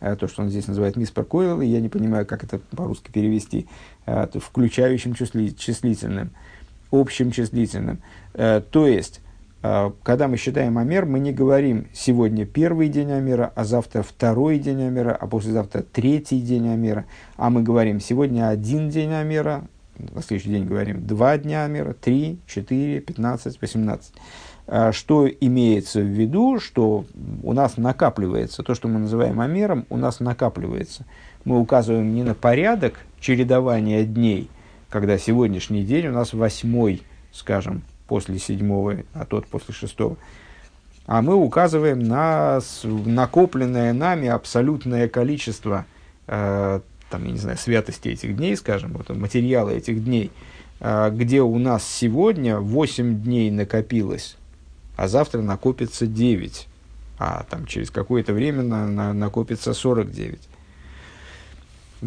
Э, то, что он здесь называет миспер койл, я не понимаю, как это по-русски перевести, э, включающим числи, числительным, общим числительным. То есть когда мы считаем Амер, мы не говорим сегодня первый день Амера, а завтра второй день Амера, а послезавтра третий день Амера. А мы говорим сегодня один день Амера, на следующий день говорим два дня Амера, три, четыре, пятнадцать, восемнадцать. А, что имеется в виду, что у нас накапливается, то, что мы называем Амером, у нас накапливается. Мы указываем не на порядок чередования дней, когда сегодняшний день у нас восьмой, скажем, после седьмого, а тот после шестого. А мы указываем на накопленное нами абсолютное количество, э, там, я не знаю, святости этих дней, скажем, вот, материала этих дней, э, где у нас сегодня 8 дней накопилось, а завтра накопится 9, а там через какое-то время на, на, накопится 49.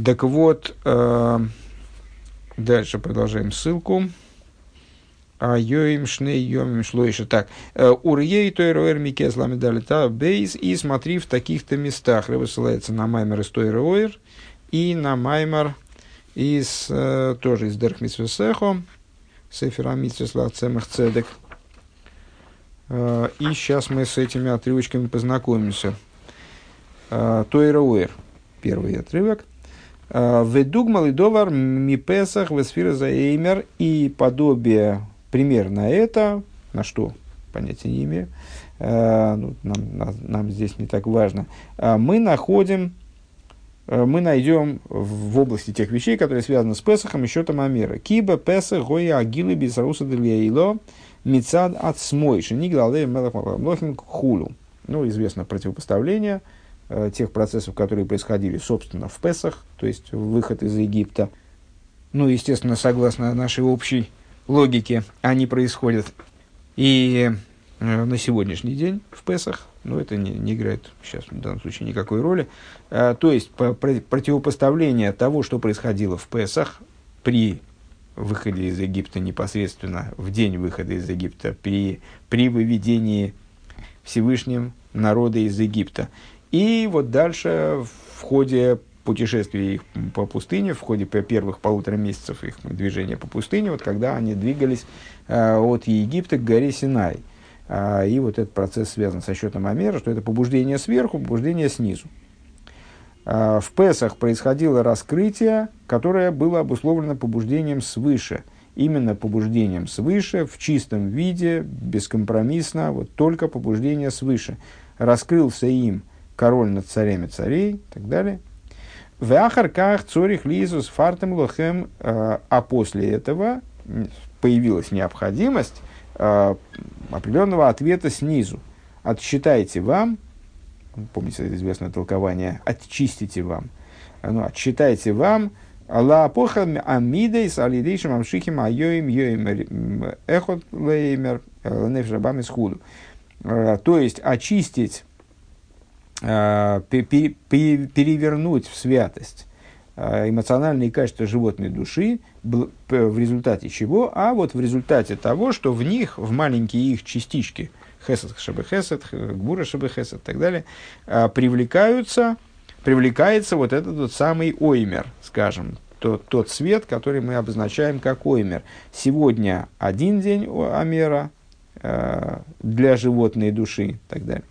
Так вот, э, дальше продолжаем ссылку. А йоим шней йомим шлойша. Так, э, урьей тойроэр микес ламедалита бейс. И смотри в таких-то местах. Рыба ссылается на маймер из тойроэр и на маймер из, э, тоже из Дерхмитсвесехо, Сефера Митсвесла Цемах Цедек. Э, и сейчас мы с этими отрывочками познакомимся. Тойроэр, первый отрывок. Ведугмал и довар мипесах весфира за эймер и подобие пример на это, на что, понятия не имею, э, ну, нам, нам здесь не так важно, э, мы находим, э, мы найдем в области тех вещей, которые связаны с Песахом, еще там Амира. Киба, Песах, Гоя, Агилы, Бисаруса, Дельяило, Мицад, Ацмой, Шенигла, Мелахим, Хулу. Ну, известно противопоставление тех процессов, которые происходили, собственно, в Песах, то есть выход из Египта. Ну, естественно, согласно нашей общей логики они происходят. И э, на сегодняшний день в Песах, ну, это не, не играет сейчас в данном случае никакой роли. А, то есть, по, про, противопоставление того, что происходило в Песах при выходе из Египта непосредственно, в день выхода из Египта, при, при выведении Всевышним народа из Египта. И вот дальше в ходе путешествия их по пустыне, в ходе первых полутора месяцев их движения по пустыне, вот когда они двигались э, от Египта к горе Синай. А, и вот этот процесс связан со счетом Амера, что это побуждение сверху, побуждение снизу. А, в Песах происходило раскрытие, которое было обусловлено побуждением свыше. Именно побуждением свыше, в чистом виде, бескомпромиссно, вот только побуждение свыше. Раскрылся им король над царями царей и так далее. В Ахарках Цорих Лизус Фартем Лохем, э, а после этого появилась необходимость э, определенного ответа снизу. Отсчитайте вам, помните известное толкование, отчистите вам, ну, отсчитайте вам, Алла похам амидей с алидейшим амшихим айоим йоим эхот леймер э, нефшабам из худу. То есть очистить Э, перевернуть в святость э, эмоциональные качества животной души, в результате чего? А вот в результате того, что в них, в маленькие их частички, хесед шабы хесед, гбура шабы хесед и так далее, э, привлекаются, привлекается вот этот вот самый оймер, скажем, тот, тот свет, который мы обозначаем как оймер. Сегодня один день амера для животной души и так далее.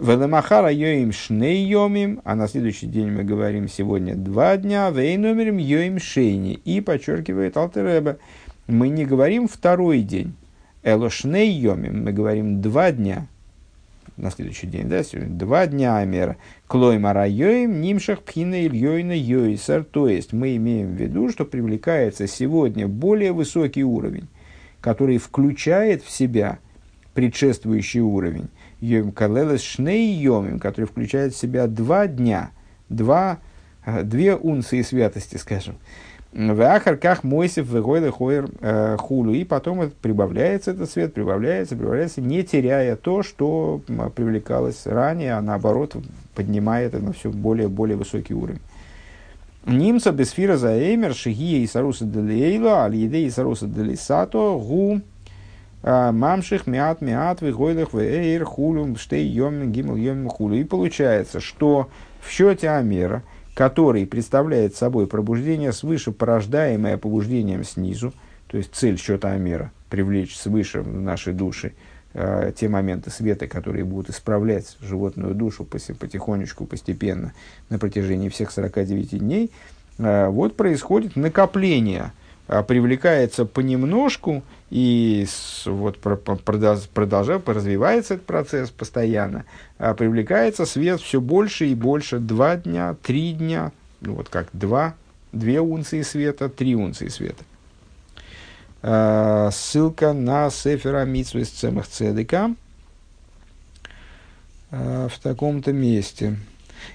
Велемахара йоим шней йомим, а на следующий день мы говорим сегодня два дня, вейномерим йоим шейни. И подчеркивает Алтереба, мы не говорим второй день, эло шней йомим, мы говорим два дня, на следующий день, да, сегодня два дня Амера. Клой йоим нимшах пхина ильёйна йойсар. То есть мы имеем в виду, что привлекается сегодня более высокий уровень, который включает в себя предшествующий уровень. Йом Калелес Шней Йомим, который включает в себя два дня, два, э, две унции святости, скажем. В Ахарках Мойсев Вегойда Хойер э, Хулу. И потом прибавляется этот свет, прибавляется, прибавляется, не теряя то, что привлекалось ранее, а наоборот поднимает это на все более более высокий уровень. Нимца бесфира за эймер шигия и саруса делейла, аль еде и саруса делисато, гу а, мамших мят мят выгойлых вэйр хулюм штей йомин гимл йомин хулю. И получается, что в счете Амера, который представляет собой пробуждение свыше, порождаемое побуждением снизу, то есть цель счета Амера – привлечь свыше в наши души э, те моменты света, которые будут исправлять животную душу потихонечку, постепенно на протяжении всех 49 дней, э, вот происходит накопление, привлекается понемножку, и вот продолжает, развивается этот процесс постоянно, э, привлекается свет все больше и больше, два дня, три дня, ну вот как два, две унции света, три унции света. Э, ссылка на Сефера Митсу из Цемах Цедека в таком-то месте.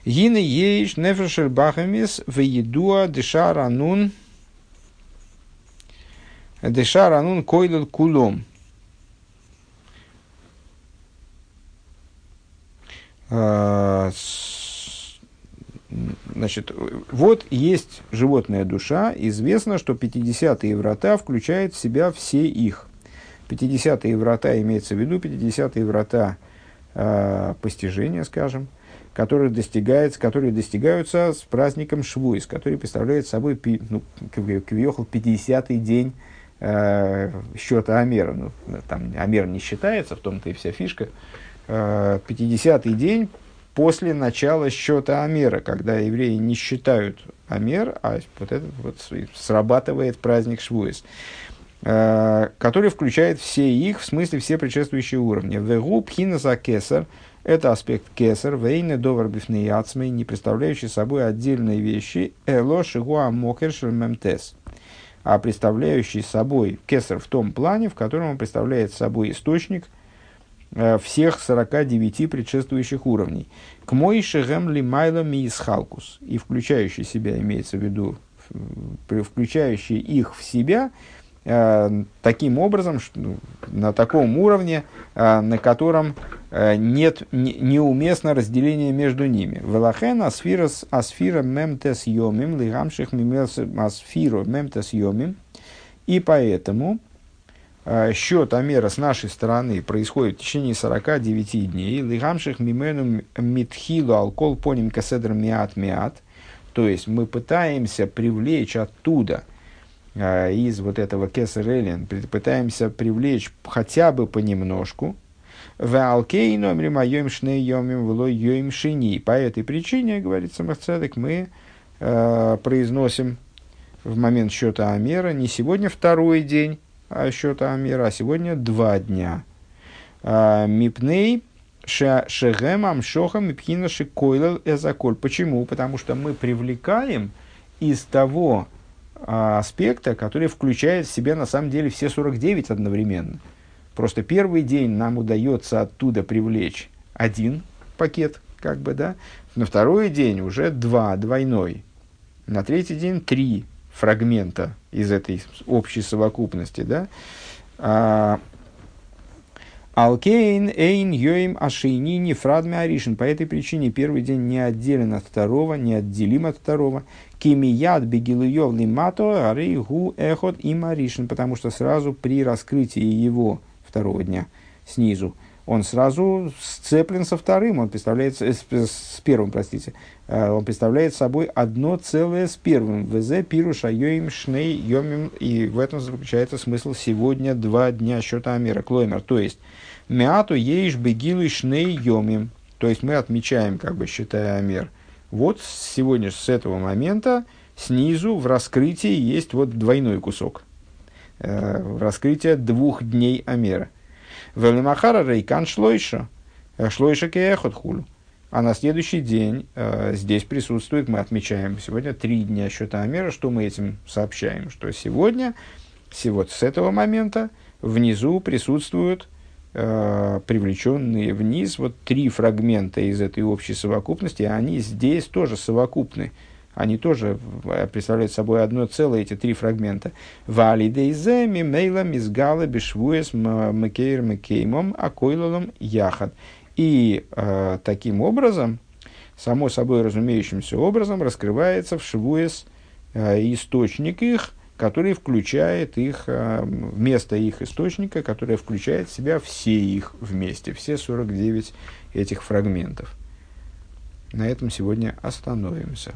Гины ейш нефешер бахамис в едуа дешар анун дешар анун койлел кулом. Uh, Значит, вот есть животная душа, известно, что 50-е врата включают в себя все их. 50-е врата имеется в виду 50-е врата э, постижения, скажем, которые, достигаются, которые достигаются с праздником Швуис, который представляет собой ну, Квиохал 50-й день э, счета Амера. Ну, там Амер не считается, в том-то и вся фишка. Э, 50-й день после начала счета Амера, когда евреи не считают Амер, а вот этот вот срабатывает праздник Швуис, э, который включает все их, в смысле все предшествующие уровни. Вегу пхина за кесар – это аспект кесар, вейне довар бифнеяцмей, не представляющий собой отдельные вещи, эло шигуа мокер мемтес, а представляющий собой кесар в том плане, в котором он представляет собой источник – Э, всех 49 предшествующих уровней. К мой шегем лимайла миисхалкус. И включающий себя, имеется в виду, включающий их в себя, э, таким образом, ну, на таком уровне, э, на котором нет не, неуместно разделение между ними. Велахен асфира, асфира мемтес йомим, лигамших мимес асфиру мемтес йомим. И поэтому Э, счет Амера с нашей стороны происходит в течение 49 дней. Лигамших мимену митхилу алкол поним каседр миат миат. То есть мы пытаемся привлечь оттуда, э, из вот этого кесарелин, пытаемся привлечь хотя бы понемножку. В алкейну мримайом шнейомим влой йоим шини. По этой причине, говорит Самахцедек, мы э, произносим в момент счета Амера не сегодня второй день, а счета Амира, а сегодня два дня. А, Мипней шегем амшохам мипхина шикойлел эзаколь. Почему? Потому что мы привлекаем из того аспекта, который включает в себя на самом деле все 49 одновременно. Просто первый день нам удается оттуда привлечь один пакет, как бы, да. На второй день уже два, двойной. На третий день три фрагмента из этой общей совокупности, да, а, Алкейн, Эйн, Йоим, Ашейни, Нефрадми, Аришин. По этой причине первый день не отделен от второго, не отделим от второго. Кимияд, Бегилуев, Лимато, Арейгу, Эхот и Маришин. Потому что сразу при раскрытии его второго дня снизу, он сразу сцеплен со вторым, он представляет, с, с первым, простите, э, он представляет собой одно целое с первым. ВЗ пируша йоим шней йомим, и в этом заключается смысл сегодня два дня счета Амера, клоймер, то есть мяту еиш бегилу шней йомим, то есть мы отмечаем, как бы считая Амер. Вот сегодня, с этого момента, снизу в раскрытии есть вот двойной кусок. Э, раскрытие двух дней Амера. Велимахара рейкан шлойша. Э, шлойша кеехот хулю. А на следующий день э, здесь присутствует, мы отмечаем сегодня три дня счета Амера. Что мы этим сообщаем? Что сегодня, вот с этого момента, внизу присутствуют э, привлеченные вниз вот три фрагмента из этой общей совокупности, они здесь тоже совокупны они тоже э, представляют собой одно целое, эти три фрагмента. Валидейзе мимейла мизгала бешвуес макейр макеймом акойлалом яхад. И э, таким образом, само собой разумеющимся образом, раскрывается в швуес э, источник их, который включает их, э, вместо их источника, которое включает в себя все их вместе, все 49 этих фрагментов. На этом сегодня остановимся.